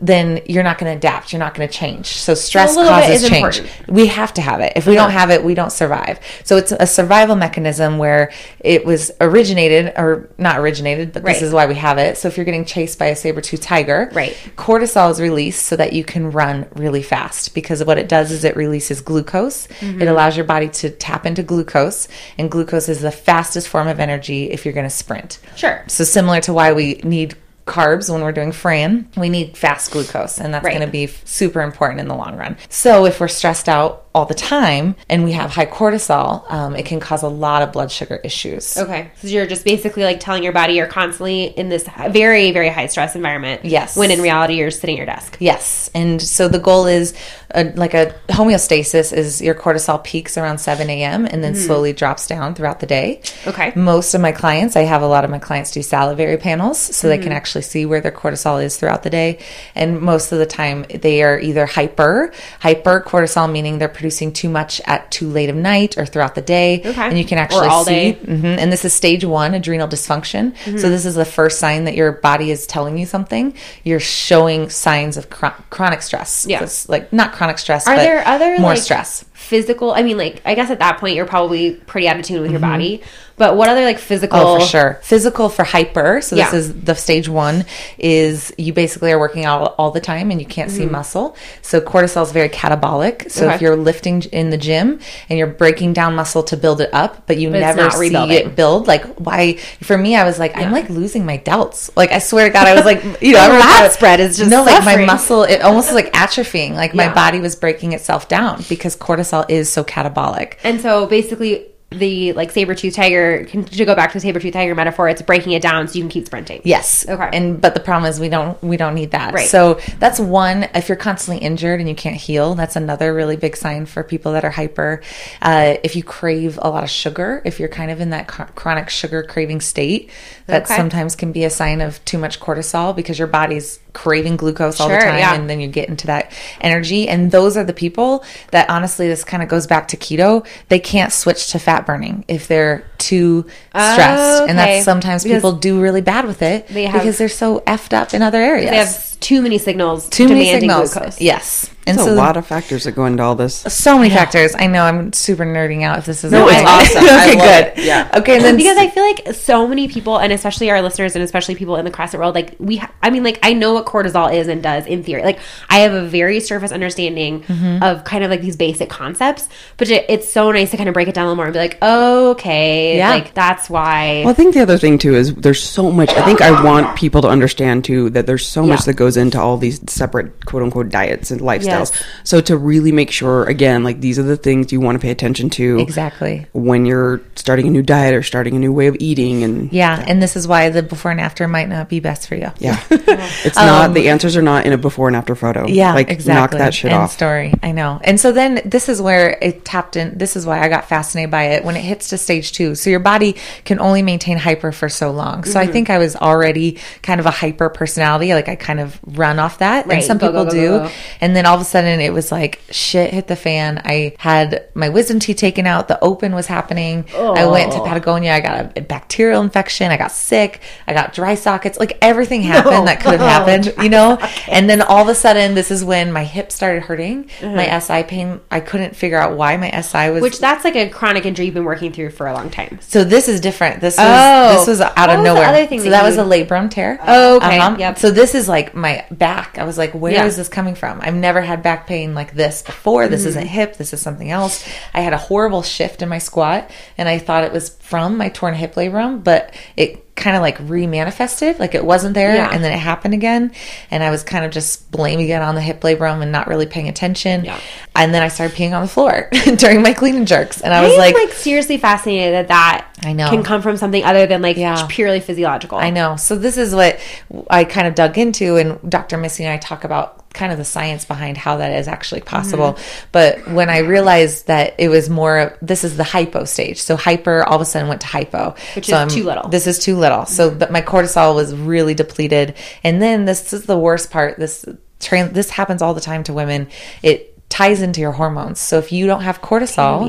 Then you're not going to adapt. You're not going to change. So stress bit causes change. important. We have to have it. If we don't have it, we don't survive. So it's a survival mechanism where it was originated, or not originated, but Right. this is why we have it. So if you're getting chased by a saber-tooth tiger, Right. cortisol is released so that you can run really fast because what it does is it releases glucose. Mm-hmm. It allows your body to tap into glucose, and glucose is the fastest form of energy if you're going to sprint. Sure. So similar to why we need carbs when we're doing Fran, we need fast glucose, and that's Right. going to be super important in the long run. So if we're stressed out all the time and we have high cortisol, um, it can cause a lot of blood sugar issues. Okay, so you're just basically like telling your body you're constantly in this very, very high stress environment. Yes. When in reality, you're sitting at your desk. Yes, and so the goal is uh like a homeostasis is your cortisol peaks around 7 a.m. and then slowly drops down throughout the day. Okay. Most of my clients, I have a lot of my clients do salivary panels so they can actually see where their cortisol is throughout the day. And most of the time, they are either hyper, hyper cortisol, meaning they're producing too much at too late of night or throughout the day. Okay. And you can actually all see. day. hmm And this is stage one, adrenal dysfunction. So this is the first sign that your body is telling you something. You're showing signs of chron- chronic stress. Yeah. Like not chronic stress. Are but there other more like, stress? Physical. I mean, like I guess at that point you're probably pretty out of tune with your body. But what other like physical? Mm-hmm. Oh, for sure. Physical for hyper. So this Yeah. is the stage one. Is you basically are working out all the time and you can't see muscle. So cortisol is very catabolic. So Mm-hmm. Okay. if you're lifting in the gym and you're breaking down muscle to build it up, but you But never see it build, like why? For me, I was like, I'm like losing my delts. Like I swear to God, I was like, you know, lat spread is just no, like my muscle. It almost was like atrophying. Like my body was breaking itself down because cortisol is so catabolic. And so basically, the like saber tooth tiger. can- To go back to the saber tooth tiger metaphor, it's breaking it down so you can keep sprinting. Yes. Okay. And but the problem is we don't we don't need that. Right. So that's one. If you're constantly injured and you can't heal, that's another really big sign for people that are hyper. Uh, if you crave a lot of sugar, if you're kind of in that chro- chronic sugar craving state, that Okay. sometimes can be a sign of too much cortisol because your body's craving glucose all the time yeah. and then you get into that energy and those are the people that honestly this kind of goes back to keto they can't switch to fat burning if they're too stressed and Oh, okay. that's sometimes Because people do really bad with it they have- because they're so effed up in other areas too many signals. too many signals Glucose. yes and There's so a lot of factors that go into all this. so many factors i know i'm super nerding out if this is No, it's awesome. I okay love good it. Yeah. okay and then because I feel like so many people, and especially our listeners, and especially people in the CrossFit world, like we, ha- I mean, like I know what cortisol is and does in theory. Like I have a very surface understanding Mm-hmm. of kind of like these basic concepts, but it, it's so nice to kind of break it down a little more and be like, okay, Yeah. like that's why. Well, I think the other thing too is there's so much. I think I want people to understand too that there's so much that goes into all these separate quote unquote diets and lifestyles. Yes. So to really make sure, again, like these are the things you want to pay attention to exactly when you're starting a new diet or starting a new way of eating. And yeah and this is why the before and after might not be best for you yeah, it's not the answers are not in a before and after photo. Um, Yeah, like exactly. knock that shit End off. Story. I know. And so then this is where it tapped in. This is why I got fascinated by it when it hits to stage two. So your body can only maintain hyper for so long. So I Mm-hmm. think I was already kind of a hyper personality. Like I kind of run off that, Right. and some Go, people go, go, do. And then all of a sudden it was like shit hit the fan. I had my wisdom teeth taken out. The open was happening. I went to Patagonia. I got a bacterial infection. I got sick. I got dry sockets. Like everything happened that could have happened, you know? And then all of a sudden, this is when my hip started hurting. My SI pain, I couldn't figure out why my SI was. which that's like a chronic injury you've been working through for a long time. so this is different. This was Oh. this was out What of was nowhere. so that that was a labrum tear. Oh, okay. Uh-huh. Yep. So this is like my back. I was like, where is Yeah. this coming from? I've never had back pain like this before. This Mm-hmm. isn't hip. This is something else. I had a horrible shift in my squat, and I thought it was from my torn hip labrum, but it kind of like remanifested like it wasn't there Yeah. and then it happened again and i was kind of just blaming it on the hip labrum and not really paying attention Yeah. and then i started peeing on the floor during my cleaning jerks and i I was am like, like, seriously fascinated that that I know. can come from something other than like Yeah. purely physiological. I know. So this is what I kind of dug into, and Dr. Missy and I talk about kind of the science behind how that is actually possible. Mm-hmm. But when I realized that it was more, this is the hypo stage. So hyper all of a sudden went to hypo, Which so is too little. Mm-hmm. This is too little. So but my cortisol was really depleted, and then this is the worst part. This trans, this happens all the time to women. It ties into your hormones. So if you don't have cortisol,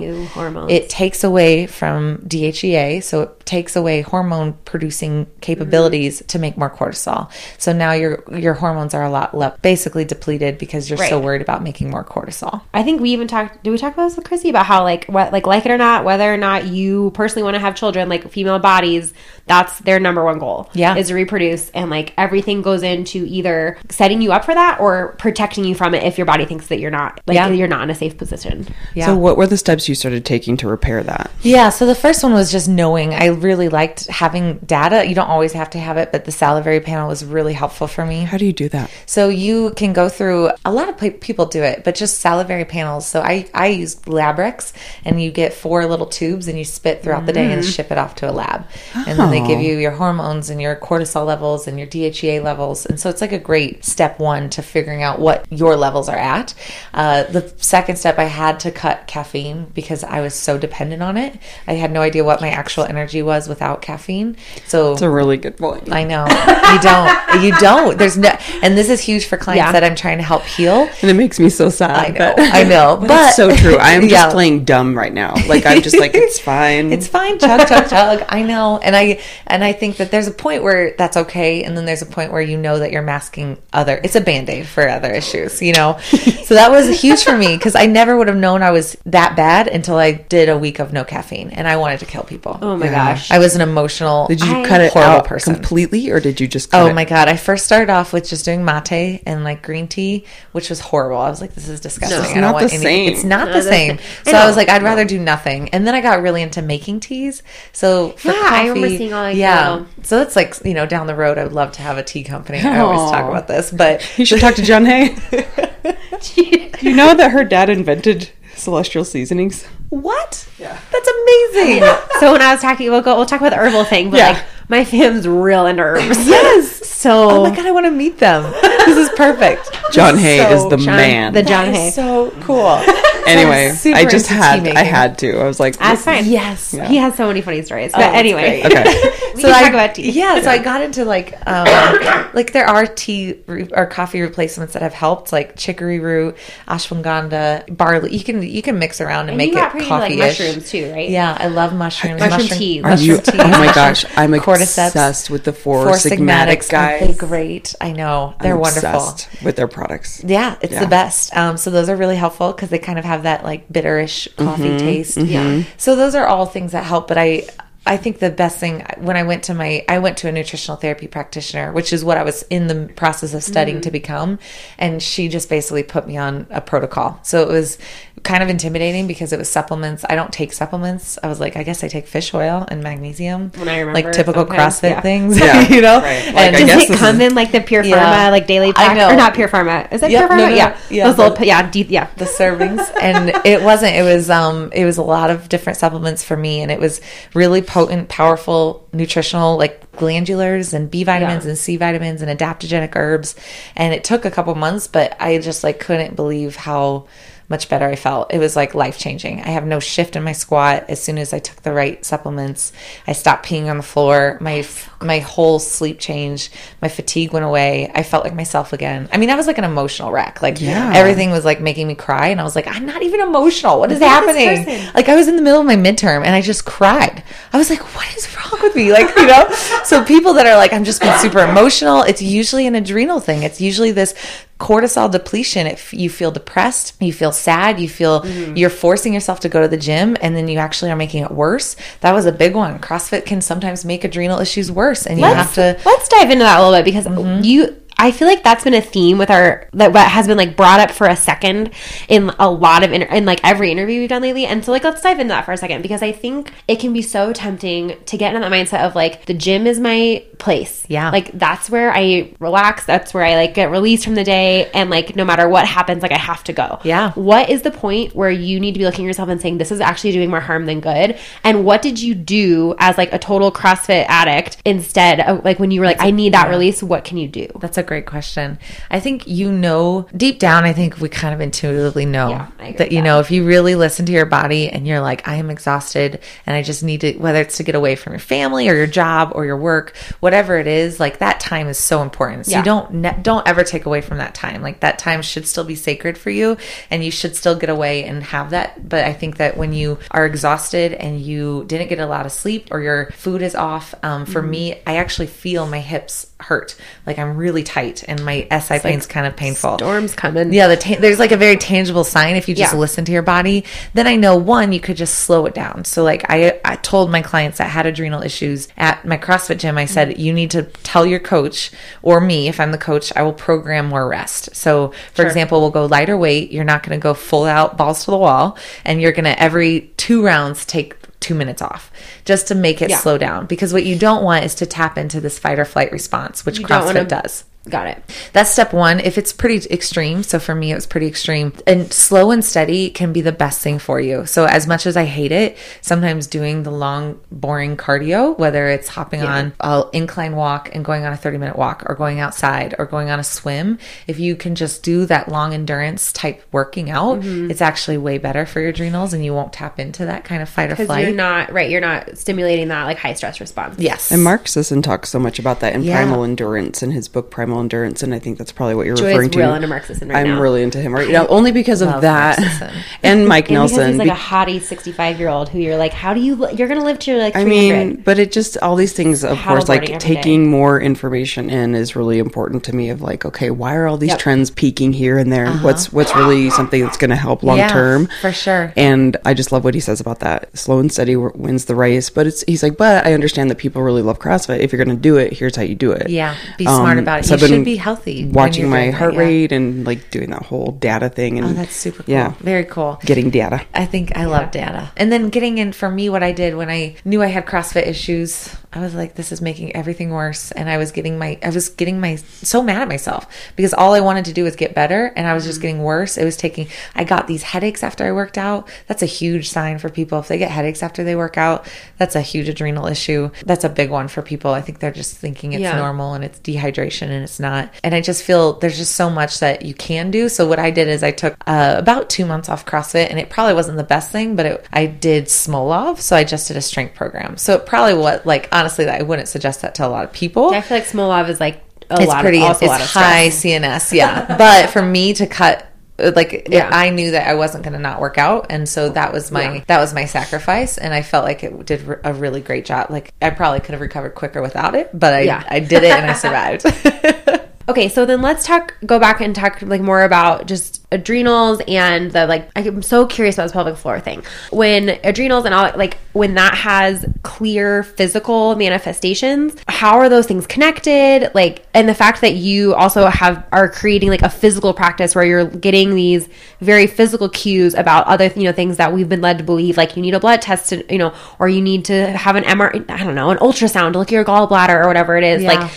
it takes away from DHEA, so it takes away hormone producing capabilities to make more cortisol. So now your your hormones are a lot le- basically depleted because you're so worried about making more cortisol. I think we even talked. Did we talk about this with Chrissy about how like what like like it or not, whether or not you personally want to have children, like female bodies, that's their number one goal. Yeah. is to reproduce, and like everything goes into either setting you up for that or protecting you from it if your body thinks that you're not like Yeah. you're not in a safe position. Yeah. So what were the steps you started taking to repair that? Yeah, so the first one was just knowing. I really liked having data. You don't always have to have it, but the salivary panel was really helpful for me. How do you do that? So you can go through a lot of people do it, but just salivary panels. So I I use Labrix, and you get four little tubes, and you spit throughout the day and ship it off to a lab, and then they give Oh. you your hormones and your cortisol levels and your DHEA levels, and so it's like a great step one to figuring out what your levels are at. Uh, the second step, I had to cut caffeine because I was so dependent on it. I had no idea what my actual energy was without caffeine. So it's a really good point. I know you don't. You don't. There's no, and this is huge for clients Yeah. that I'm trying to help heal. And it makes me so sad. I know, but- I know, but, but it's so true. I am just Yeah. playing dumb right now. Like I'm just like it's fine. It's fine, chug, chug, chug. I know, and I and I think that there's a point where that's okay, and then there's a point where you know that you're masking other. It's a band aid for other issues, you know. so that was huge for me because I never would have known I was that bad until I did a week of no caffeine, and I wanted to kill people. Oh my Yeah. gosh. I was an emotional. Did you I- cut it Horrible out person. completely, or did you just? Cut Oh it? my god! I first started off with just doing mate and like green tea, which was horrible. I was like, "This is disgusting." it's I don't not want the any- same. It's not No, the that's- same. So I, know. was like, I'd rather do nothing. And then I got really into making teas. So for Yeah, coffee, I remember seeing all, like, yeah. the- So it's like you know down the road, I would love to have a tea company. I always talk oh. about this, but You should talk to John Hay. you know that her dad invented celestial seasonings. what? Yeah, that's amazing. so when I was talking, we'll go. We'll talk about the herbal thing, but Yeah. like my fam's real into herbs. yes. So Oh my god, I want to meet them. This is perfect. John Hay So- is the John- man. the John That is Hay. so cool. anyway, super I just into tea had I had to. I was like, That's fine. Yes. He has so many funny stories. But that's anyway. great. okay. we so can I, talk about tea. Yeah, so I got into like um like there are tea re- or coffee replacements that have helped, like chicory root, ashwagandha, barley. You can you can mix around and, And make you got it pretty into, like, mushrooms too, right? Yeah, I love mushrooms. Mushroom tea. Mushroom you, tea. oh my gosh, I'm cordyceps. obsessed with the four, Four sigmatic sigmatics. guys. Aren't they great? I know they're I'm wonderful. with their products. Yeah, it's Yeah. the best. Um, so those are really helpful because they kind of have that like bitterish coffee Mm-hmm, taste. Yeah. So those are all things that help. But I, I think the best thing when I went to my, I went to a nutritional therapy practitioner, which is what I was in the process of studying Mm-hmm. to become, and she just basically put me on a protocol. So it was kind of intimidating because it was supplements. I don't take supplements. I was like, I guess I take fish oil and magnesium, When I remember like typical sometimes, CrossFit yeah. things, Yeah, you know. right. Like, And I Does guess it come is- in like the Pure Pharma, Yeah. like daily I pack, know. or not Pure Pharma? Is it Yep, Pure no, Pharma? no, yeah, no. Yeah, those little, yeah, deep, yeah. the servings and it wasn't it was um it was a lot of different supplements for me and it was really potent powerful nutritional like glandulars and b vitamins Yeah. and c vitamins and adaptogenic herbs and it took a couple months but i just like couldn't believe how much better I felt. It was like life changing. I have no shift in my squat as soon as I took the right supplements. I stopped peeing on the floor. My my whole sleep changed. My fatigue went away. I felt like myself again. I mean, I was like an emotional wreck. Like Yeah. everything was like making me cry, and I was like, I'm not even emotional. What is Look happening? Like I was in the middle of my midterm, and I just cried. I was like, what is wrong with me? Like you know. so people that are like, I'm just being super emotional. It's usually an adrenal thing. It's usually this cortisol depletion if you feel depressed you feel sad you feel Mm-hmm. you're forcing yourself to go to the gym and then you actually are making it worse that was a big one crossfit can sometimes make adrenal issues worse and you let's, have to let's dive into that a little bit because Mm-hmm. you I feel like that's been a theme with our that what has been like brought up for a second in a lot of inter- in like every interview we've done lately. And so like let's dive into that for a second because I think it can be so tempting to get in that mindset of like the gym is my place. Yeah. Like that's where I relax, that's where I like get released from the day and like no matter what happens like I have to go. Yeah. What is the point where you need to be looking at yourself and saying this is actually doing more harm than good? And what did you do as like a total CrossFit addict instead of like when you were like I need that release, what can you do? That's a great question. I think you know deep down. I think we kind of intuitively know Yeah, that you that. know if you really listen to your body and you're like, I am exhausted and I just need to, whether it's to get away from your family or your job or your work, whatever it is, like that time is so important. So Yeah. you don't ne- don't ever take away from that time. Like that time should still be sacred for you, and you should still get away and have that. But I think that when you are exhausted and you didn't get a lot of sleep or your food is off, um, for Mm-hmm. me, I actually feel my hips hurt. Like I'm really tight and my SI pain's kind of painful. Storms coming. Yeah, the ta- there's like a very tangible sign if you just Yeah. listen to your body. Then I know one, you could just slow it down. So like I I told my clients that had adrenal issues at my CrossFit gym, I said you need to tell your coach or me if I'm the coach, I will program more rest. So for example, we'll go lighter weight. You're not going to go full out balls to the wall, and you're going to every two rounds take two minutes off just to make it Yeah. slow down because what you don't want is to tap into this fight or flight response which You CrossFit does. Got it. That's step one. If it's pretty extreme, so for me, it was pretty extreme. And slow and steady can be the best thing for you. So, as much as I hate it, sometimes doing the long, boring cardio, whether it's hopping on an incline walk and going on a 30 minute walk, or going outside, or going on a swim, if you can just do that long endurance type working out, Mm-hmm. it's actually way better for your adrenals and you won't tap into that kind of fight or flight. you're not right, you're not stimulating that like high stress response. yes. And Mark Sisson talks so much about that in Yeah. Primal Endurance in his book Primal Endurance, and I think that's probably what you're Joy's referring to. real into Mark Sisson right I'm now. really into him right now, only because of love that, and Mike And because Nelson. he's like a hottie 65 year old who you're like, how do you, you're to live to like I mean, but it just all these things, of course, like taking day. more information in is really important to me. Of like, okay, why are all these Yep. trends peaking here and there? What's what's really something that's going to help long Uh-huh. Yeah, term for sure. And I just love what he says about that. Slow and steady wins the race. But it's he's like, but I understand that people really love CrossFit. If you're going to do it, here's how you do it. Yeah, be smart Um, about it. so I've been should be healthy Watching my doing it, heart yeah. rate and like doing that whole data thing. And Oh, that's super cool. Yeah, Very cool. getting data. I think I love data. And then getting in for me, what I did when I knew I had CrossFit issues, I was like, this is making everything worse. And I was getting my, I was getting my, so mad at myself because all I wanted to do was get better and I was just Mm-hmm. getting worse. It was taking, I got these headaches after I worked out. That's a huge sign for people. If they get headaches after they work out, that's a huge adrenal issue. That's a big one for people. I think they're just thinking it's Yeah. normal and it's dehydration and it's not. And I just feel there's just so much that you can do. So what I did is I took uh, about two months off CrossFit and it probably wasn't the best thing, but it, I did Smolov. So I just did a strength program. So it probably what, like, honestly, I wouldn't suggest that to a lot of people I feel like Smolov is like a it's lot pretty of, it's a lot of high stress. cns yeah but for me to cut like Yeah. i knew that i wasn't going to not work out and so that was my Yeah. that was my sacrifice and i felt like it did a really great job like i probably could have recovered quicker without it but i Yeah. i did it and i survived Okay, so then let's talk. Go back and talk like more about just adrenals and the like. I'm so curious about this pelvic floor thing. When adrenals and all like when that has clear physical manifestations, how are those things connected? Like, and the fact that you also have are creating like a physical practice where you're getting these very physical cues about other you know things that we've been led to believe, like you need a blood test, to, you know, or you need to have an MR. I don't know, an ultrasound to look at your gallbladder or whatever it is. Yeah. Like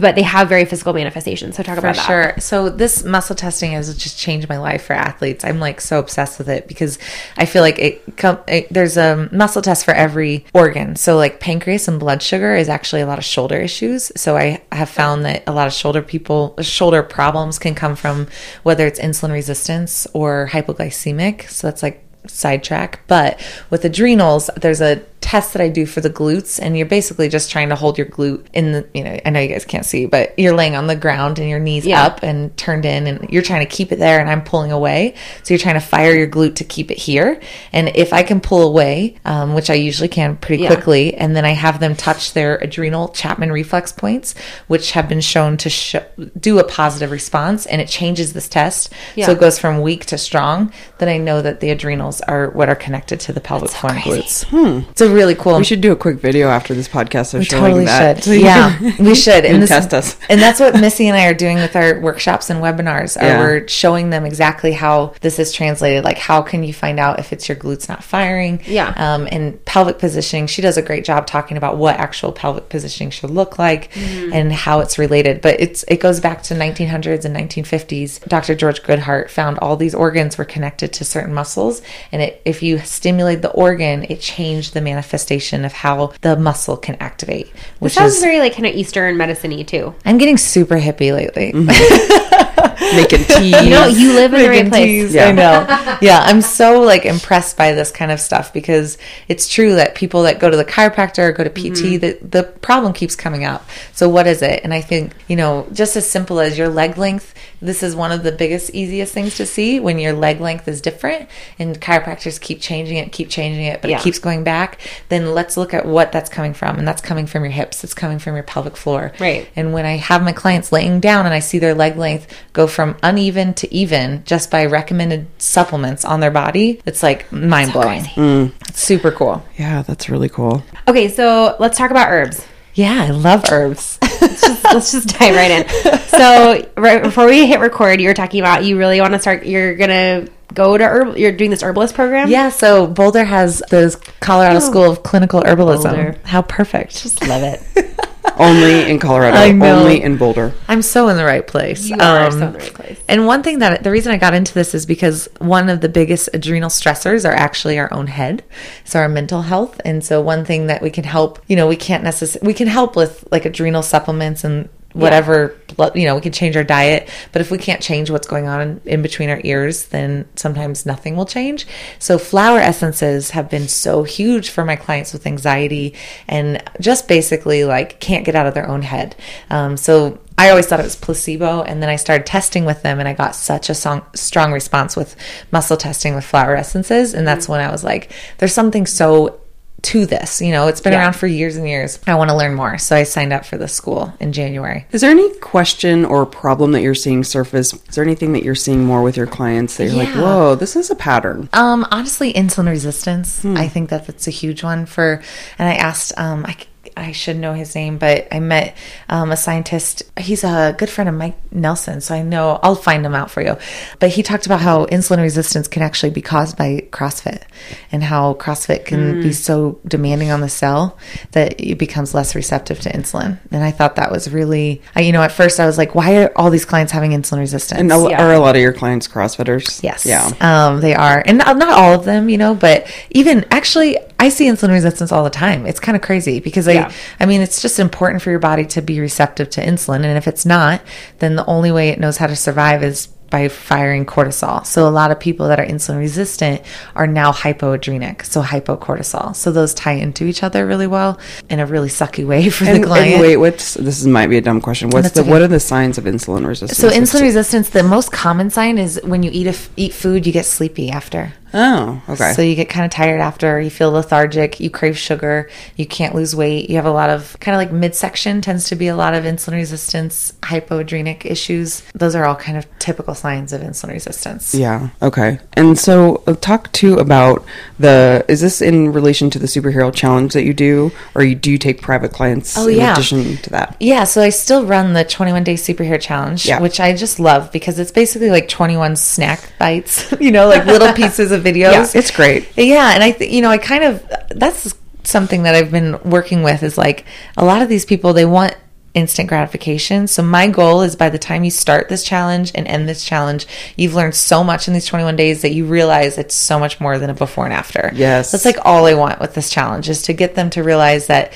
but they have very physical manifestations. So talk For about that. sure. So this muscle testing has just changed my life for athletes. I'm like so obsessed with it because I feel like it, com- it there's a muscle test for every organ. So like pancreas and blood sugar is actually a lot of shoulder issues. So I have found that a lot of shoulder people shoulder problems can come from whether it's insulin resistance or hypoglycemic. So that's like sidetrack. But with adrenals, there's a test that I do for the glutes, and you're basically just trying to hold your glute in the, you know, I know you guys can't see, but you're laying on the ground and your knees Yeah. up and turned in, and you're trying to keep it there, and I'm pulling away. So you're trying to fire your glute to keep it here. And if I can pull away, um, which I usually can pretty Yeah. quickly, and then I have them touch their adrenal Chapman reflex points, which have been shown to sh- do a positive response, and it changes this test. Yeah. So it goes from weak to strong. Then I know that the adrenals are what are connected to the pelvic floor and crazy. glutes. It's a really cool. We should do a quick video after this podcast of We showing totally that. should. Yeah, we should. you can this- test us. And that's what Missy and I are doing with our workshops and webinars. Are Yeah. we're showing them exactly how this is translated. Like, how can you find out if it's your glutes not firing? Yeah. Um, and pelvic positioning. She does a great job talking about what actual pelvic positioning should look like Mm-hmm. and how it's related. But it's it goes back to 1900s and 1950s. Dr. George Goodheart found all these organs were connected to certain muscles, and it, if you stimulate the organ, it changed the manifestation of how the muscle can activate. Which sounds is very like kind of Eastern medicine-y too. I'm getting super hippie lately. making tea. You know, you live in the right Making place. teas, Yeah. I know. Yeah, I'm so like impressed by this kind of stuff because it's true that people that go to the chiropractor or go to PT, Mm-hmm. the, the problem keeps coming up. So what is it? And I think, you know, just as simple as your leg length, this is one of the biggest, easiest things to see when your leg length is different and chiropractors keep changing it, keep changing it, but Yeah. it keeps going back. Then let's look at what that's coming from. And that's coming from your hips. It's coming from your pelvic floor. Right. And when I have my clients laying down and I see their leg length go from uneven to even just by recommended supplements on their body, it's like mind blowing. So mm. It's super cool. yeah, that's really cool. Okay, so let's talk about herbs. Yeah, I love herbs. Let's just dive right in. So, right before we hit record, you were talking about you really want to start. You're gonna go to herb. You're doing this herbalist program. yeah, so Boulder has the Colorado School of Clinical Herbalism. Boulder. How perfect. just love it. Only in Colorado. I know. Only in Boulder. I'm so in the right place. You are Um, so in the right place. And one thing that the reason I got into this is because one of the biggest adrenal stressors are actually our own head. So our mental health. And so one thing that we can help, you know, we can't necessarily, we can help with like adrenal supplements and whatever, blood, you know, we can change our diet. But if we can't change what's going on in, in between our ears, then sometimes nothing will change. So flower essences have been so huge for my clients with anxiety and just basically like can't get out of their own head. Um, so I always thought it was placebo, and then I started testing with them, and I got such a song, strong response with muscle testing with flower essences, and that's when I was like, "There's something so." To this, you know, it's been Yeah. around for years and years. I want to learn more. So I signed up for the school in January. Is there any question or problem that you're seeing surface? Is there anything that you're seeing more with your clients that you're like, whoa, this is a pattern? Um, honestly, insulin resistance. I think that that's a huge one for. And I asked, um, I, I should know his name, but I met um, a scientist. He's a good friend of Mike Nelson, so I know I'll find him out for you. But he talked about how insulin resistance can actually be caused by CrossFit and how CrossFit can Mm. be so demanding on the cell that it becomes less receptive to insulin. And I thought that was really, I, you know, at first I was like, why are all these clients having insulin resistance? And a, Yeah. are a lot of your clients CrossFitters? Yes. Yeah. Um, they are. And not, not all of them, you know, but even actually, I see insulin resistance all the time. It's kind of crazy because I, Yeah. I mean, it's just important for your body to be receptive to insulin. And if it's not, then the only way it knows how to survive is by firing cortisol. So a lot of people that are insulin resistant are now hypoadrenic, so hypocortisol. So those tie into each other really well in a really sucky way for And, the client. and wait, what's this is, might be a dumb question. What's the okay. what are the signs of insulin resistance? so insulin resistance, the most common sign is when you eat a eat food, you get sleepy after. Oh, okay. So you get kind of tired after, you feel lethargic, you crave sugar, you can't lose weight, you have a lot of kind of like midsection tends to be a lot of insulin resistance, hypoadrenic issues. Those are all kind of typical signs of insulin resistance. Yeah. Okay. And so, uh, talk too about the. Is this in relation to the superhero challenge that you do, or you, do you take private clients? Oh, in yeah. addition to that. Yeah, so I still run the 21 day superhero challenge, Yeah. which I just love because it's basically like 21 snack bites, you know, like little pieces of videos. Yeah, it's great. Yeah, and I, th- you know, I kind of that's something that I've been working with is like a lot of these people they want instant gratification. So my goal is by the time you start this challenge and end this challenge, you've learned so much in these 21 days that you realize it's so much more than a before and after. Yes. That's like all I want with this challenge is to get them to realize that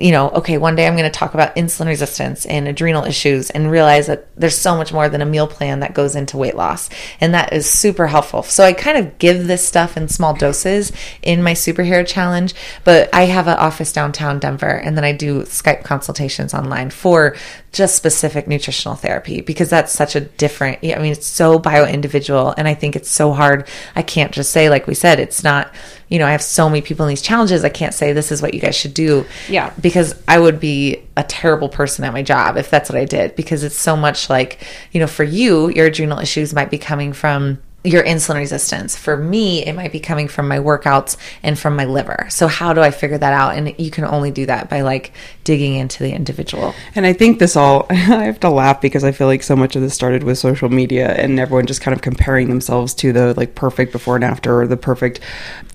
you know, okay, one day I'm going to talk about insulin resistance and adrenal issues and realize that there's so much more than a meal plan that goes into weight loss. And that is super helpful. So I kind of give this stuff in small doses in my superhero challenge, but I have an office downtown Denver and then I do Skype consultations online for just specific nutritional therapy because that's such a different, I mean, it's so bio individual. And I think it's so hard. I can't just say, like we said, it's not, you know, I have so many people in these challenges. I can't say this is what you guys should do. Yeah. Because I would be a terrible person at my job if that's what I did because it's so much like, you know, for you, your adrenal issues might be coming from your insulin resistance. For me, it might be coming from my workouts and from my liver. So how do I figure that out? And you can only do that by like digging into the individual. And I think this all, I have to laugh because I feel like so much of this started with social media and everyone just kind of comparing themselves to the like perfect before and after or the perfect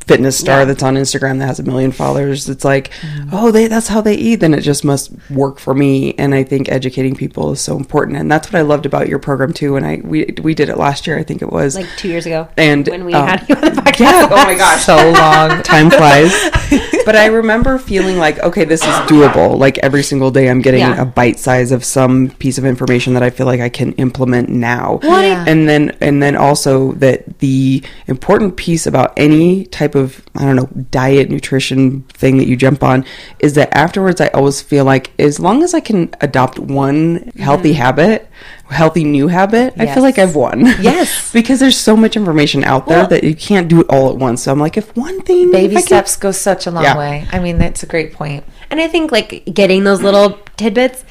fitness star Yeah. that's on Instagram that has a million followers. It's like, oh, they that's how they eat. Then it just must work for me. And I think educating people is so important. And that's what I loved about your program too. And I we we did it last year, I think it was. like two years ago. and when we um, had you on the podcast. Yeah. Oh my gosh. So long. Time flies. but I remember feeling like, okay, this is doable. Like every single day, I'm getting Yeah. a bite size of some piece of information that I feel like I can implement now. Yeah. And then, and then also that the important piece about any type of, I don't know, diet, nutrition thing that you jump on is that afterwards, I always feel like as long as I can adopt one healthy mm-hmm. habit, healthy new habit, I feel like I've won. Yes. because there's so much information out there Well- that you can't do it all at once. So I'm like, if one thing, Baby if I can- steps go such a long Yeah. way. I mean, that's a great point. And I think like getting those little tidbits,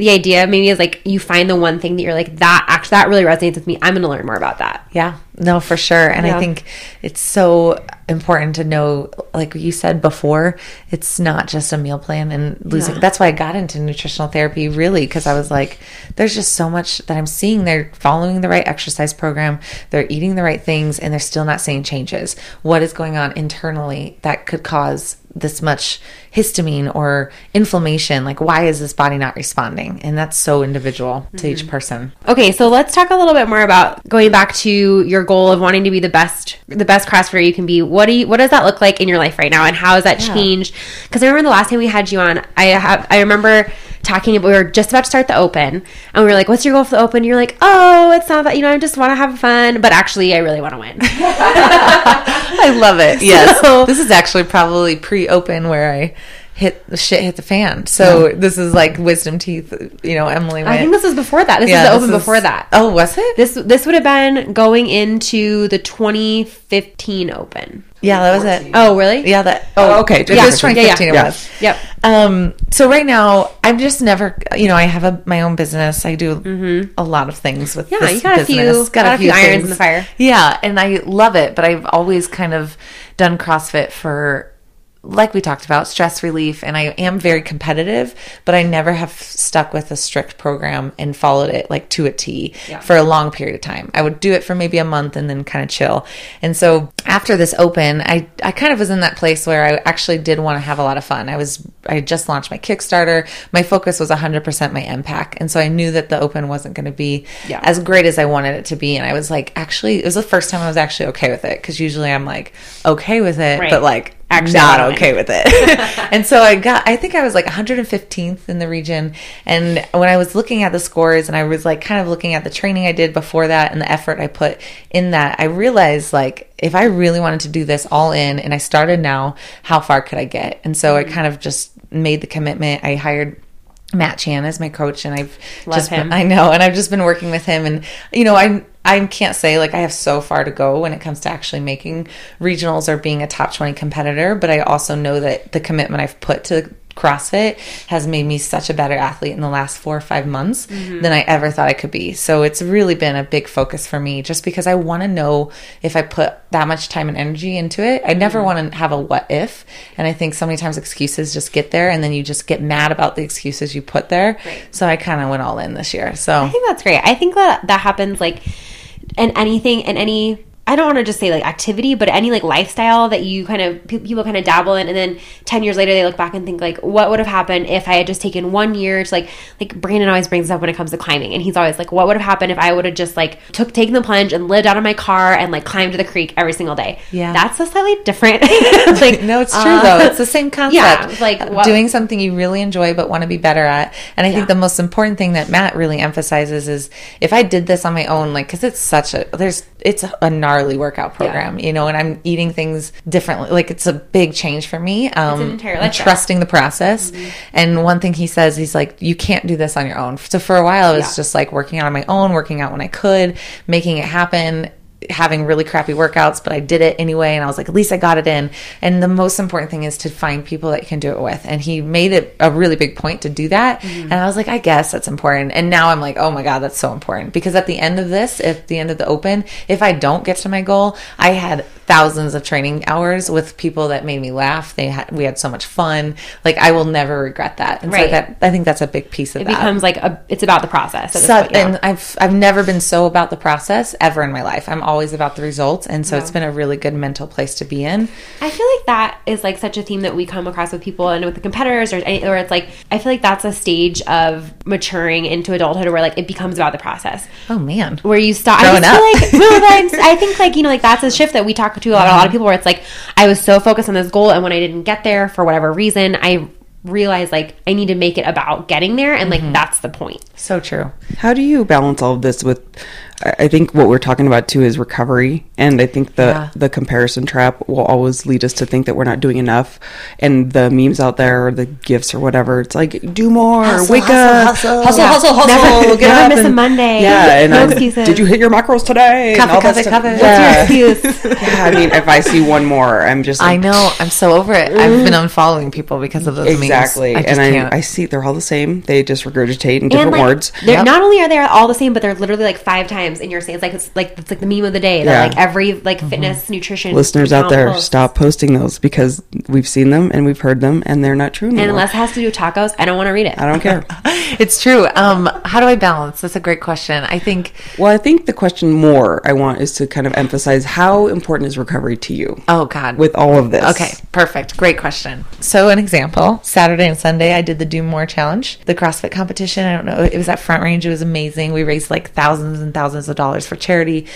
the idea maybe is like you find the one thing that you're like that actually that really resonates with me. I'm going to learn more about that. Yeah, no, for sure. And Yeah. I think it's so important to know, like you said before, it's not just a meal plan and losing. Yeah. That's why I got into nutritional therapy, really, because I was like, there's just so much that I'm seeing. They're following the right exercise program, they're eating the right things, and they're still not seeing changes. What is going on internally that could cause this much histamine or inflammation? Like, why is this body not responding? And that's so individual to mm-hmm. each person. Okay, so let's talk a little bit more about going back to your goal of wanting to be the best, the best CrossFitter you can be. What do you, what does that look like in your life right now, and how has that changed? Because I remember the last time we had you on, I have, I remember talking about we were just about to start the open, and we were like, "What's your goal for the open?" You're like, "Oh, it's not that you know, I just want to have fun, but actually, I really want to win." I love it. Yes. So- this is actually probably pre-open where I hit the shit hit the fan. So this is like wisdom teeth. You know, Emily. I think this was before that. This Yeah, is the open is- before that. Oh, was it? This this would have been going into the 2015 Open. yeah, that was it. Oh, really? Yeah, that. Oh, okay. Yeah, it was Yeah, yeah, 2015. It was. Yep. Um. So right now, I'm just never. You know, I have a my own business. I do a lot of things with. Mm-hmm. Yeah, this you got a few- got a few irons in the fire. Yeah, and I love it. But I've always kind of done CrossFit for like we talked about, stress relief, and I am very competitive, but I never have stuck with a strict program and followed it like to a T for a long period of time. I would do it for maybe a month and then kind of chill. And so after this open, I, I kind of was in that place where I actually did want to have a lot of fun. I was, I just launched my Kickstarter. My focus was 100% my MPAC. And so I knew that the open wasn't going to be Yeah. as great as I wanted it to be. And I was like, actually, it was the first time I was actually okay with it. Cause usually I'm like, okay with it, Right. but like, Actually not not. okay with it. and so I got, I think I was like 115th in the region. And when I was looking at the scores and I was like kind of looking at the training I did before that and the effort I put in that, I realized like if I really wanted to do this all in and I started now, how far could I get? And so I Mm-hmm. kind of just made the commitment. I hired Matt Chan as my coach, and I've Love just been, him. I know, and I've just been working with him, and you know, I I can't say like I have so far to go when it comes to actually making regionals or being a top twenty competitor, but I also know that the commitment I've put to CrossFit has made me such a better athlete in the last four or five months Mm-hmm. than I ever thought I could be. So it's really been a big focus for me just because I want to know if I put that much time and energy into it. I Mm-hmm. never want to have a what if. And I think so many times excuses just get there and then you just get mad about the excuses you put there. So I kind of went all in this year. So I think that's great. I think that that happens like in anything in any I don't want to just say like activity, but any like lifestyle that you kind of people kind of dabble in, and then ten years later they look back and think like, what would have happened if I had just taken one year to like like Brandon always brings this up when it comes to climbing, and he's always like, what would have happened if I would have just like took taken the plunge and lived out of my car and like climbed to the creek every single day. Yeah. that's a slightly different. like No, it's true uh, though. It's the same concept. yeah, like, Uh, what- doing something you really enjoy but want to be better at. And I think Yeah. the most important thing that Matt really emphasizes is if I did this on my own, like, because it's such a there's it's a gnarly workout program, you know, and I'm eating things differently. Like it's a big change for me. Um, an entire and lifestyle. trusting the process. And one thing he says, he's like, you can't do this on your own. So for a while, I was Yeah. just like working out on my own, working out when I could, making it happen having really crappy workouts, but I did it anyway. And I was like, at least I got it in. And the most important thing is to find people that you can do it with. And he made it a really big point to do that. Mm-hmm. And I was like, I guess that's important. And now I'm like, oh my God, that's so important. Because at the end of this, if the end of the open, if I don't get to my goal, I had thousands of training hours with people that made me laugh. They had, we had so much fun. Like I will never regret that. And Right. so that, I think that's a big piece of it that. becomes like a it's about the process. So- point, yeah. and I've I've never been so about the process ever in my life. I'm always about the results, and so it's been a really good mental place to be in. I feel like that is like such a theme that we come across with people and with the competitors, or or it's like I feel like that's a stage of maturing into adulthood where like it becomes about the process. Oh man, Where you stop. I Growing just up. like no, I'm- I think like you know like that's a shift that we talk to a lot, a lot of people where it's like I was so focused on this goal and when I didn't get there for whatever reason I realized like I need to make it about getting there and like mm-hmm. that's the point. so true. How do you balance all of this with? I think what we're talking about too is recovery, and I think the Yeah. the comparison trap will always lead us to think that we're not doing enough. And the memes out there, or the gifts or whatever, it's like do more, Hustle, wake hustle, up, hustle. hustle, Yeah. hustle, hustle, Never- get never up miss a Monday. Yeah, and No excuses. did you hit your macros today? And Cover, cover, cover. Yeah. What's your excuse? yeah, I mean, if I see one more, I'm just I know. I'm so over it. I've been mm. unfollowing people because of those memes. exactly, and I. I see they're all the same. They just regurgitate in different like, words. They're Yep. not only are they all the same, but they're literally like five times in your saying it's like it's like it's like the meme of the day. That Yeah. like every like fitness nutrition listeners out there, posts. stop posting those because we've seen them and we've heard them and they're not true anymore. And unless it has to do with tacos, I don't want to read it. I don't care. it's true. Um, how do I balance? That's a great question. I think. well, I think the question more I want is to kind of emphasize how important is recovery to you Oh God. with all of this. Okay, perfect. Great question. So, an example Saturday and Sunday, I did the Do More Challenge, the CrossFit competition. I don't know, it was at Front Range. It was amazing. We raised like thousands and thousands of dollars for charity.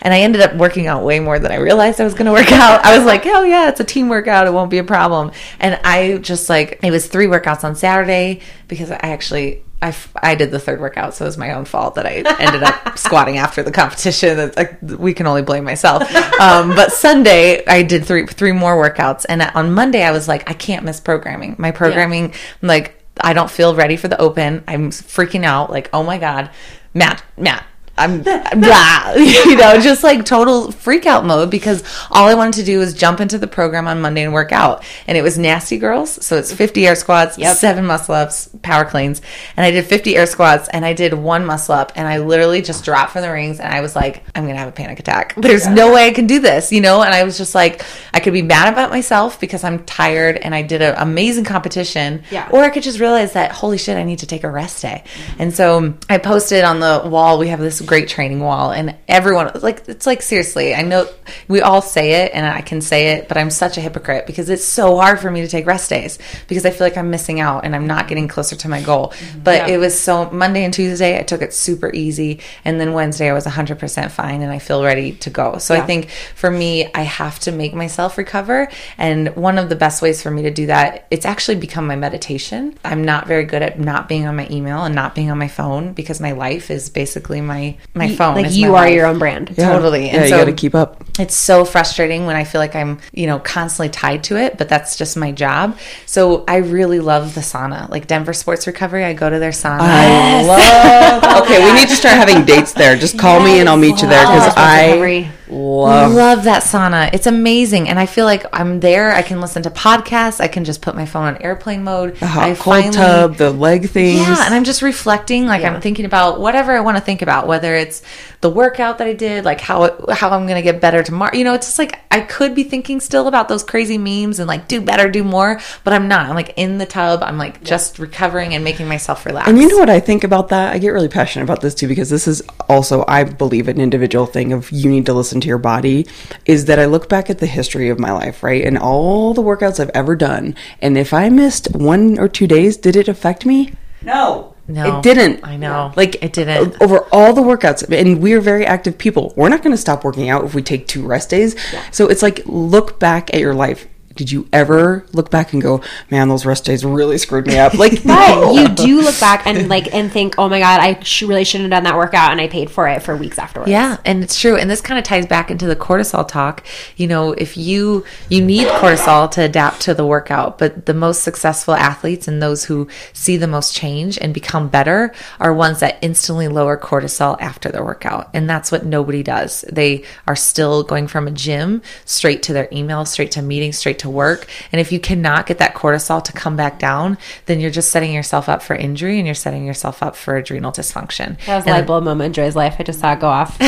And I ended up working out way more than I realized I was going to work out. I was like, oh, yeah, it's a team workout. It won't be a problem. And I just like, it was three workouts on Saturday because I actually. I, f- I did the third workout, so it was my own fault that I ended up squatting after the competition. Like, we can only blame myself. Um, but Sunday, I did three three more workouts, and on Monday, I was like, I can't miss programming. My programming, like, I don't feel ready for the open. I'm freaking out. Like, oh my god, Matt, Matt. I'm blah, you know, just like total freak out mode because all I wanted to do was jump into the program on Monday and work out. And it was Nasty Girls. So it's 50 air squats, seven muscle ups, power cleans. And I did 50 air squats and I did one muscle up and I literally just dropped from the rings and I was like, I'm going to have a panic attack. There's no way I can do this, you know? And I was just like, I could be mad about myself because I'm tired and I did an amazing competition. Yeah. Or I could just realize that, holy shit, I need to take a rest day. Mm-hmm. And so I posted on the wall, we have this great training wall, and everyone, like, it's like, seriously, I know we all say it and I can say it, but I'm such a hypocrite because it's so hard for me to take rest days because I feel like I'm missing out and I'm not getting closer to my goal. Mm-hmm. But Yeah. it was so, Monday and Tuesday, I took it super easy. And then Wednesday, I was 100% fine and I feel ready to go. So I think for me, I have to make myself recover. And one of the best ways for me to do that, it's actually become my meditation. I'm not very good at not being on my email and not being on my phone because my life is basically my my phone. like is you my are life. your own brand. Yeah. Totally. Yeah, And you so- got to keep up. it's so frustrating when I feel like I'm, you know, constantly tied to it, but that's just my job. So I really love the sauna. Like Denver Sports Recovery, I go to their sauna. I love. Okay, we need to start having dates there. Just call me and I'll meet you there because I recovery. Love. love that sauna. It's amazing. And I feel like I'm there. I can listen to podcasts. I can just put my phone on airplane mode. The hot I cold tub, the leg things. Yeah, and I'm just reflecting. Like I'm thinking about whatever I want to think about, whether it's the workout that I did, like how it, how I'm gonna get better tomorrow. You know, it's just like I could be thinking still about those crazy memes and like do better, do more, but I'm not. I'm like in the tub. I'm like just recovering and making myself relax. And you know what I think about that? I get really passionate about this too because this is also, I believe, an individual thing of you need to listen to your body. Is that I look back at the history of my life, right? And all the workouts I've ever done. And if I missed one or two days, did it affect me? No. No, It didn't. I know. Like It didn't. Over all the workouts, and we're very active people. We're not going to stop working out if we take two rest days. So it's like look back at your life. Did you ever look back and go, "Man, those rest days really screwed me up"? Like, But no. you do look back and like and think, oh my god, I sh- really shouldn't have done that workout, and I paid for it for weeks afterwards. Yeah, and it's true. And this kind of ties back into the cortisol talk. You know, if you you need cortisol to adapt to the workout, but the most successful athletes and those who see the most change and become better are ones that instantly lower cortisol after their workout. And that's what nobody does. They are still going from a gym straight to their email, straight to meetings, straight to work. And if you cannot get that cortisol to come back down, then you're just setting yourself up for injury and you're setting yourself up for adrenal dysfunction. That was a And- light bulb moment in Joy's life. I just saw it go off.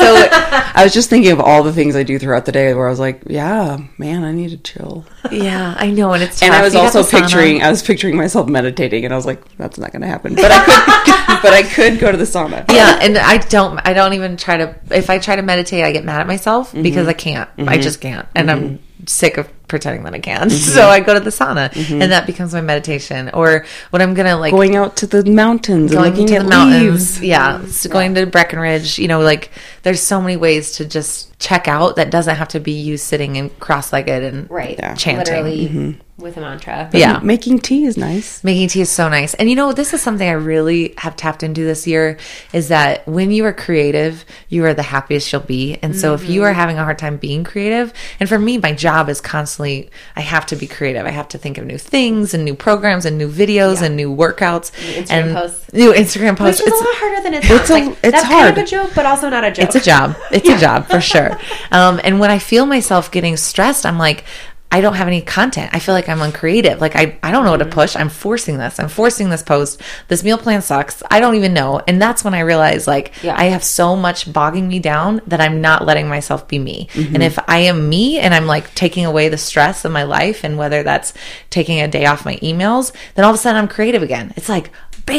So I was just thinking of all the things I do throughout the day where I was like, yeah, man, I need to chill. Yeah, I know, and it's And I was You also the sauna. picturing, I was picturing myself meditating, and I was like, that's not going to happen. But I could, but I could go to the sauna. Yeah, and I don't. I don't even try to. If I try to meditate, I get mad at myself mm-hmm. because I can't. I mm-hmm. just can't, and mm-hmm. I'm sick of pretending that I can. So mm-hmm. I go to the sauna, mm-hmm. and that becomes my meditation. Or when I'm gonna like Going out to the mountains going looking to at the mountains. leaves. Yeah, s- going to Breckenridge. You know, like there's so many ways to just check out that doesn't have to be you sitting and cross-legged and Right. Yeah. chanting. Literally mm-hmm. With a mantra. Yeah. Making tea is nice. Making tea is so nice. And you know, this is something I really have tapped into this year is that when you are creative, you are the happiest you'll be. And so if you are having a hard time being creative, and for me, my job is constantly, I have to be creative. I have to think of new things and new programs and new videos and new workouts Instagram and posts. new Instagram posts. Which is a lot harder than it sounds. It's a- like, it's that's kind of a joke, but also not a joke. It's a job. It's a job for sure. Um, and when I feel myself getting stressed, I'm like, I don't have any content. I feel like I'm uncreative. Like I, I don't know what to mm-hmm. push. I'm forcing this. I'm forcing this post. This meal plan sucks. I don't even know. And that's when I realize like Yeah. I have so much bogging me down that I'm not letting myself be me. Mm-hmm. And if I am me and I'm like taking away the stress of my life and whether that's taking a day off my emails, then all of a sudden I'm creative again. It's like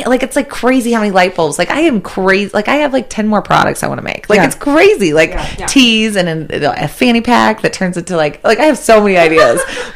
like it's like crazy how many light bulbs. Like I am crazy. Like I have like 10 more products I want to make. Like Yeah. it's crazy. Like yeah. teas and a, a fanny pack that turns into like like I have so many ideas.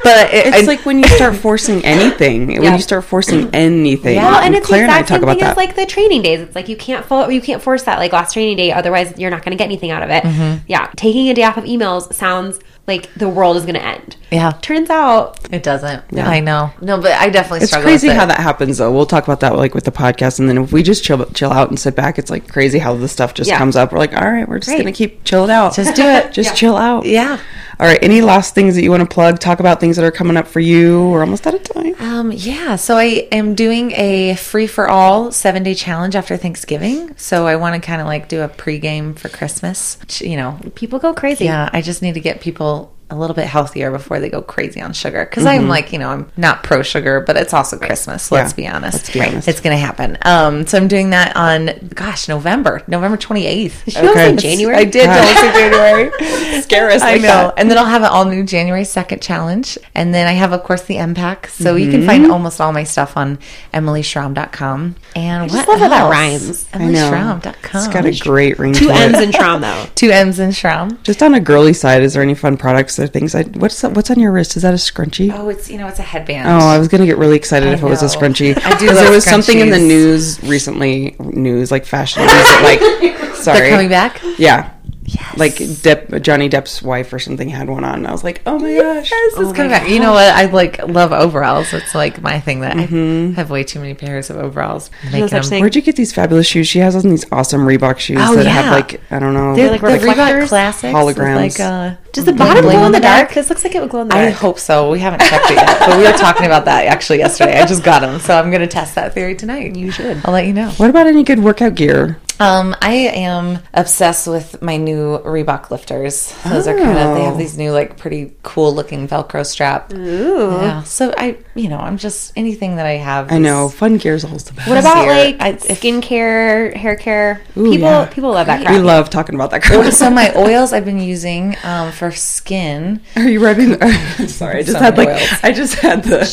But it, It's I- like when you start forcing anything, when you start forcing anything. Well, and it's Claire the and I exact talk same about thing that. as like the training days. It's like you can't fo- you can't force that like last training day, otherwise you're not going to get anything out of it. Mm-hmm. Yeah, taking a day off of emails sounds like the world is going to end. Yeah. turns out it doesn't. Yeah. I know. No, but I definitely it's struggle crazy with it. how that happens though. We'll talk about that like with the podcast, and then if we just chill chill out and sit back, it's like crazy how the stuff just Yeah. comes up. We're like, all right, we're just Right. gonna keep chill it out. Just do it. Just chill out. Yeah. All right. Any last things that you want to plug? Talk about things that are coming up for you. We're almost out of time. Um, yeah, so I am doing a free for all seven day challenge after Thanksgiving. So I want to kind of like do a pregame for Christmas. You know, People go crazy. yeah, I just need to get people a little bit healthier before they go crazy on sugar. Because I'm like, you know, I'm not pro sugar, but it's also Christmas. Let's Mm-hmm. Yeah, be honest. let's be honest. It's going to happen. Um, so I'm doing that on, gosh, November, November 28th. Did you also Okay. say January? I did don't say January. Scare us I know. that. And then I'll have an all new January 2nd challenge. And then I have, of course, the MPAC. So you Mm-hmm. can find almost all my stuff on emilyschromm.com. And just what love how that else? rhymes. I know. EmilySchromm.com. It's got a great ring Two to M's it. in Trom though. Two M's in Schromm. Just on a girly side, is there any fun products or things? I what's what's on your wrist? Is that a scrunchie? Oh, it's, you know, it's a headband. Oh, I was gonna get really excited I if it was a scrunchie. I do there was something in the news recently, news like fashion news, that, like sorry, They're coming back? Yeah, like Depp, Johnny Depp's wife or something had one on. And I was like, oh my gosh, Yes, it's coming back. You know what? I like love overalls. It's like my thing that I have way too many pairs of overalls. Making such them- thing. where'd you get these fabulous shoes? She has on these awesome Reebok shoes Oh, that yeah. have like I don't know, They're like like the Reebok reflectors? classics. Holograms. Like, uh, Does the bottom bling glow on in the back. dark? This looks like it would glow in the dark. I hope so. We haven't checked it yet, but we were talking about that actually yesterday. I just got them, so I'm going to test that theory tonight. You should. I'll let you know. What about any good workout gear? Um, I am obsessed with my new Reebok lifters. Those are kind of they have Oh. these new like pretty cool looking Velcro strap. Ooh. Yeah. So I, you know, I'm just anything that I have. I know fun gear is always the best. What about like I- if- skincare, hair care? Ooh, people yeah. people love that we crap. love talking about that. Crap. So my oils I've been using um, for skin. Are you rubbing? sorry, I just had like. I just had the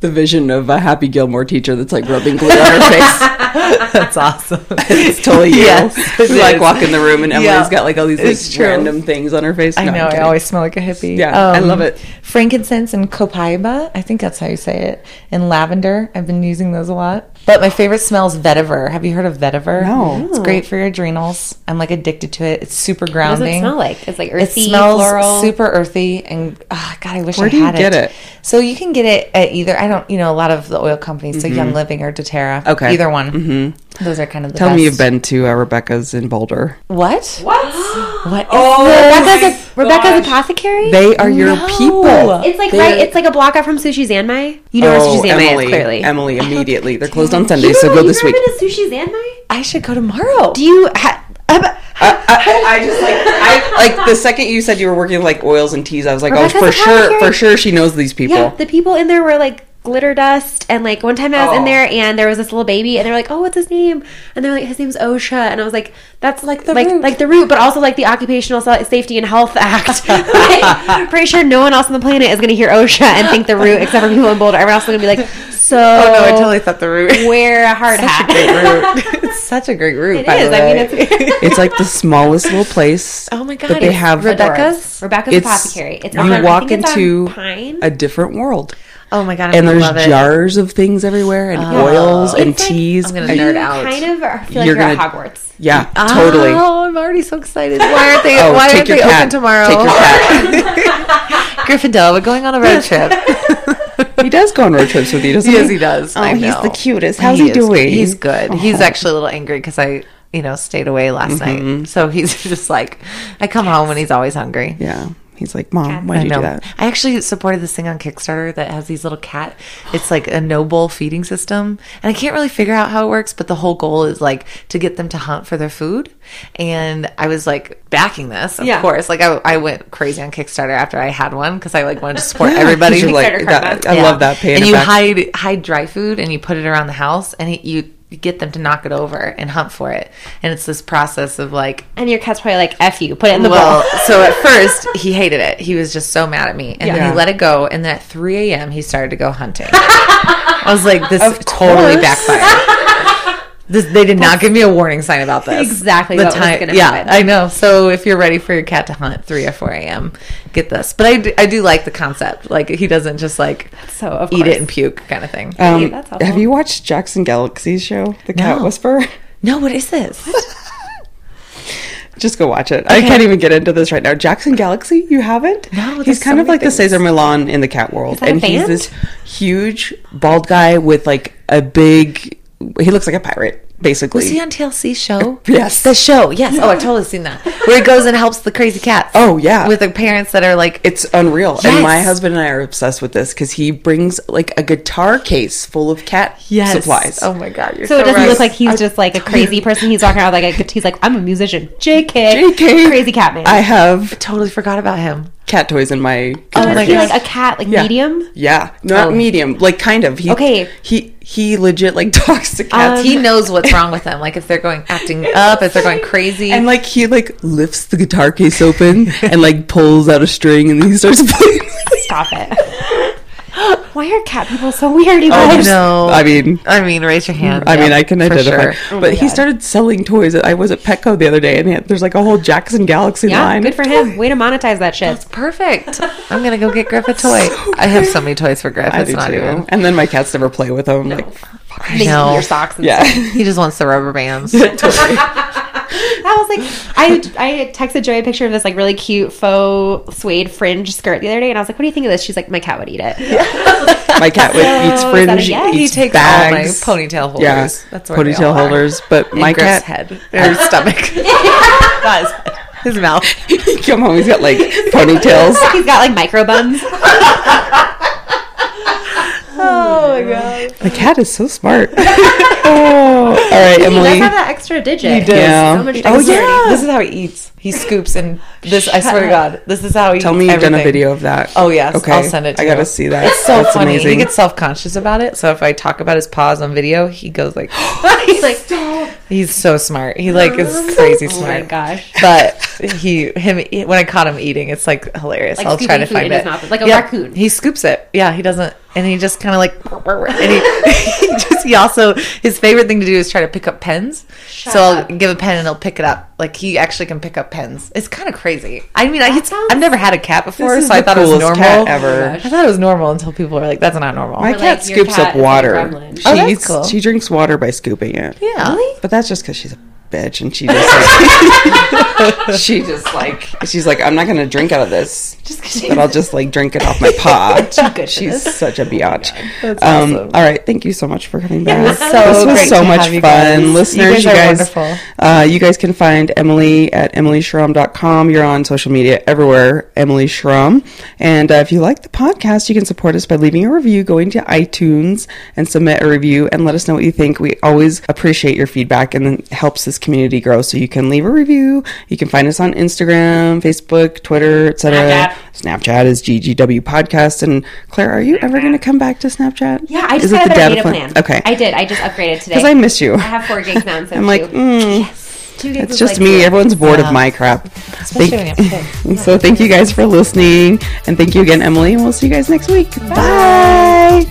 the vision of a Happy Gilmore teacher that's like rubbing glue on her face. That's awesome. it's totally you. Yes, it we like is. walk in the room and Emily's Yeah. got like all these It's like random things on her face. I No, I'm know. I always smell like a hippie. Um, Yeah, I love it. Frankincense and copaiba. I think that's how you say it. And lavender. I've been using those a lot. But my favorite smell is vetiver. Have you heard of vetiver? No. It's great for your adrenals. I'm like addicted to it. It's super grounding. What does grounding. it smell like? It's like earthy. It earthy, smells floral. super earthy, and oh, God, I wish Where I do you had get it? So you can get it at either. I don't, you know, a lot of the oil companies, so Young Living or DoTerra. Mm-hmm. Okay. either one. Mm-hmm. Those are kind of the Tell best. me you've been to uh, Rebecca's in Boulder. what? What? what? is Rebecca's, a, Rebecca's apothecary. They are your No. people. it's like They're- right. It's like a block out from Sushi Zanmai. You know where Oh, Sushi Zanmai Emily, is clearly. Emily, immediately. They're closed on You Sunday, so go you've this never week. been to Sushi Zanmai? I should go tomorrow. Do you? Ha- I, I, I just like I like the second you said you were working with like oils and teas, I was like, oh, for sure, apothecary? for sure, she knows these people. Yeah, the people in there were like glitter dust, and like one time I was in Oh. there and there was this little baby, and they're like, "Oh, what's his name?" And they're like, "His name's OSHA," and I was like, "That's like the like root. like the root, but also like the Occupational Safety and Health Act." like, pretty sure no one else on the planet is going to hear OSHA and think the root, except for people in Boulder. Everyone else is going to be like, "So, Oh no, I totally thought the root. wear a hard hat." great root. it's such a great root. It by is. the I mean, it's It's like the smallest little place. Oh my God, But they have Rebecca's? Rebecca's It's Apothecary. It's you walk into Pine. a different world, oh my god, I'm and there's love it. jars of things everywhere, and uh, oils and It's like- teas. I'm gonna and- nerd you out. kind of are- feel like You're you're, at gonna- Hogwarts. Yeah, totally. Oh, I'm already so excited. Why aren't they? Oh, why aren't they cat. open tomorrow? Take your cat. Gryffindor, we're going on a road trip. he does go on road trips with you, doesn't he? yes, he does. Oh, I he's know. the cutest. How's he, is. doing? He's good. Oh. He's Oh. actually a little angry because I, you know, stayed away last mm-hmm. night. So he's just like, I come home and he's always hungry. Yeah, he's like, mom, why I did you do that? I actually supported this thing on Kickstarter that has these little cat. It's like a no bowl feeding system, and I can't really figure out how it works. But the whole goal is like to get them to hunt for their food. And I was like backing this, of Yeah. course. Like I, I went crazy on Kickstarter after I had one because I like wanted to support Yeah, everybody. 'cause like, that- I Yeah. love that. Paying and you back. hide hide dry food and you put it around the house and it, you you get them to knock it over and hunt for it. And it's this process of like And your cat's probably like, F you, put it in the well, bowl. so at first he hated it. He was just so mad at me, and then he let it go. And then at 3 a.m. he started to go hunting. I was like, this totally backfired. This, they did not give me a warning sign about this. Exactly what was gonna yeah, happen. I know. So if you're ready for your cat to hunt 3 or 4 a.m., get this. But I do, I do like the concept. Like he doesn't just like So, of eat it and puke kind of thing. Um, that's helpful. have you watched Jackson Galaxy's show, The Cat No. Whisperer? no, what is this? Just go watch it. I can't even get into this right now. Jackson Galaxy, you haven't? No, he's kind so of many like the things. Cesar Millan in the cat world, that a and he's this huge bald guy with like a big. He looks like a pirate. basically. Was he on TLC show? Yes. The show, yes. Oh, I've totally seen that. Where he goes and helps the crazy cats. Oh, yeah. With the parents that are like, It's unreal. Yes. And my husband and I are obsessed with this because he brings like a guitar case full of cat yes. supplies. Oh my God. You're So it doesn't right. look like he's just like a crazy person. He's walking around like a, he's like, I'm a musician. JK. JK. Crazy cat man. I have totally forgot about him. Cat toys in my oh, guitar is my he like a cat, like Yeah. medium? Yeah, not Oh. medium, like kind of. He, Okay. He he legit like talks to cats. Um, he knows what's wrong with them. Like if they're going acting up, if they're going crazy. and like he like lifts the guitar case open and like pulls out a string and he starts playing. Stop it. Why are cat people so weird? You oh guys? no. I mean, I mean, raise your hand. I mean, I can for identify. sure. but oh he God. started selling toys. I was at Petco the other day, and had- there's like a whole Jackson Galaxy Yeah, line. good for him. Way to monetize that shit. It's perfect. I'm gonna go get Griff a toy. I have so many toys for Griff. I It's do not too. even. And then my cats never play with them. Like, I know. your socks. And yeah, He just wants the rubber bands. That was like I I texted Joey a picture of this like really cute faux suede fringe skirt the other day, and I was like, "What do you think of this?" She's like, "My cat would eat it." my cat would, So, eats fringe. that yes? eats He takes bags. all my ponytail holders. Yeah, That's where ponytail holders. But In my Griff's cat, head or stomach. Not his head. His mouth. he come home, he's got like ponytails. He's got like micro buns. Oh my god. The cat is so smart. oh, all right, He does have that extra digit. He does. Yeah. So much Oh, yeah. This is how he eats. He scoops and this. I swear to God, this is how he. Eats. Tell me you've done a video of that. Oh yes, Okay, I'll send it. to you. I gotta you. see that. It's so That's funny. amazing. He gets self conscious about it. So if I talk about his paws on video, he goes like, He's like, he's so smart. He like is crazy smart. oh my gosh. But he him when I caught him eating, it's like hilarious. Like I'll try to find it. his mouth, like a Yeah, raccoon. He scoops it. Yeah, he doesn't, and he just kind of like, and he, he just he also his favorite thing to do is try to pick up pens. so up. I'll give a pen and he'll pick it up. Like he actually can pick up pens. It's kind of crazy. I mean, I, it's, sounds- I've never had a cat before, so I thought it was normal. cat ever. Oh I thought it was normal until people were like, "That's not normal." My Or, cat like, scoops cat up is like a water. Oh, she Oh, that's eats, cool. she drinks water by scooping it. yeah, But that's just because she's a bitch and she just like, she just like she's like I'm not gonna drink out of this, Just 'cause she's- but I'll just like drink it off my paw. Too good for she's such a biatch. That's um, awesome. All right, thank you so much for coming back. It was so this was so much fun, guys. Listeners. You guys are guys, wonderful. Uh, you guys can find Emily at emilyschromm.com. You're on social media everywhere, Emily Schromm. And uh, if you like the podcast, you can support us by leaving a review, going to iTunes and submit a review and let us know what you think. We always appreciate your feedback and it helps this community grow. So you can leave a review. You can find us on Instagram, Facebook, Twitter, etc. Snapchat. Snapchat is GGW Podcast. And Claire, are you ever going to come back to Snapchat? Yeah, I Is just it got a better data plan? plan. Okay. I did. I just upgraded today. Because I miss you. I have four gigs now instead I'm like, mm, gigs it's just like me. Everyone's bored of my crap. Thank- when you have kids. so thank you guys for listening, and thank you again, Emily. And we'll see you guys next week. Bye.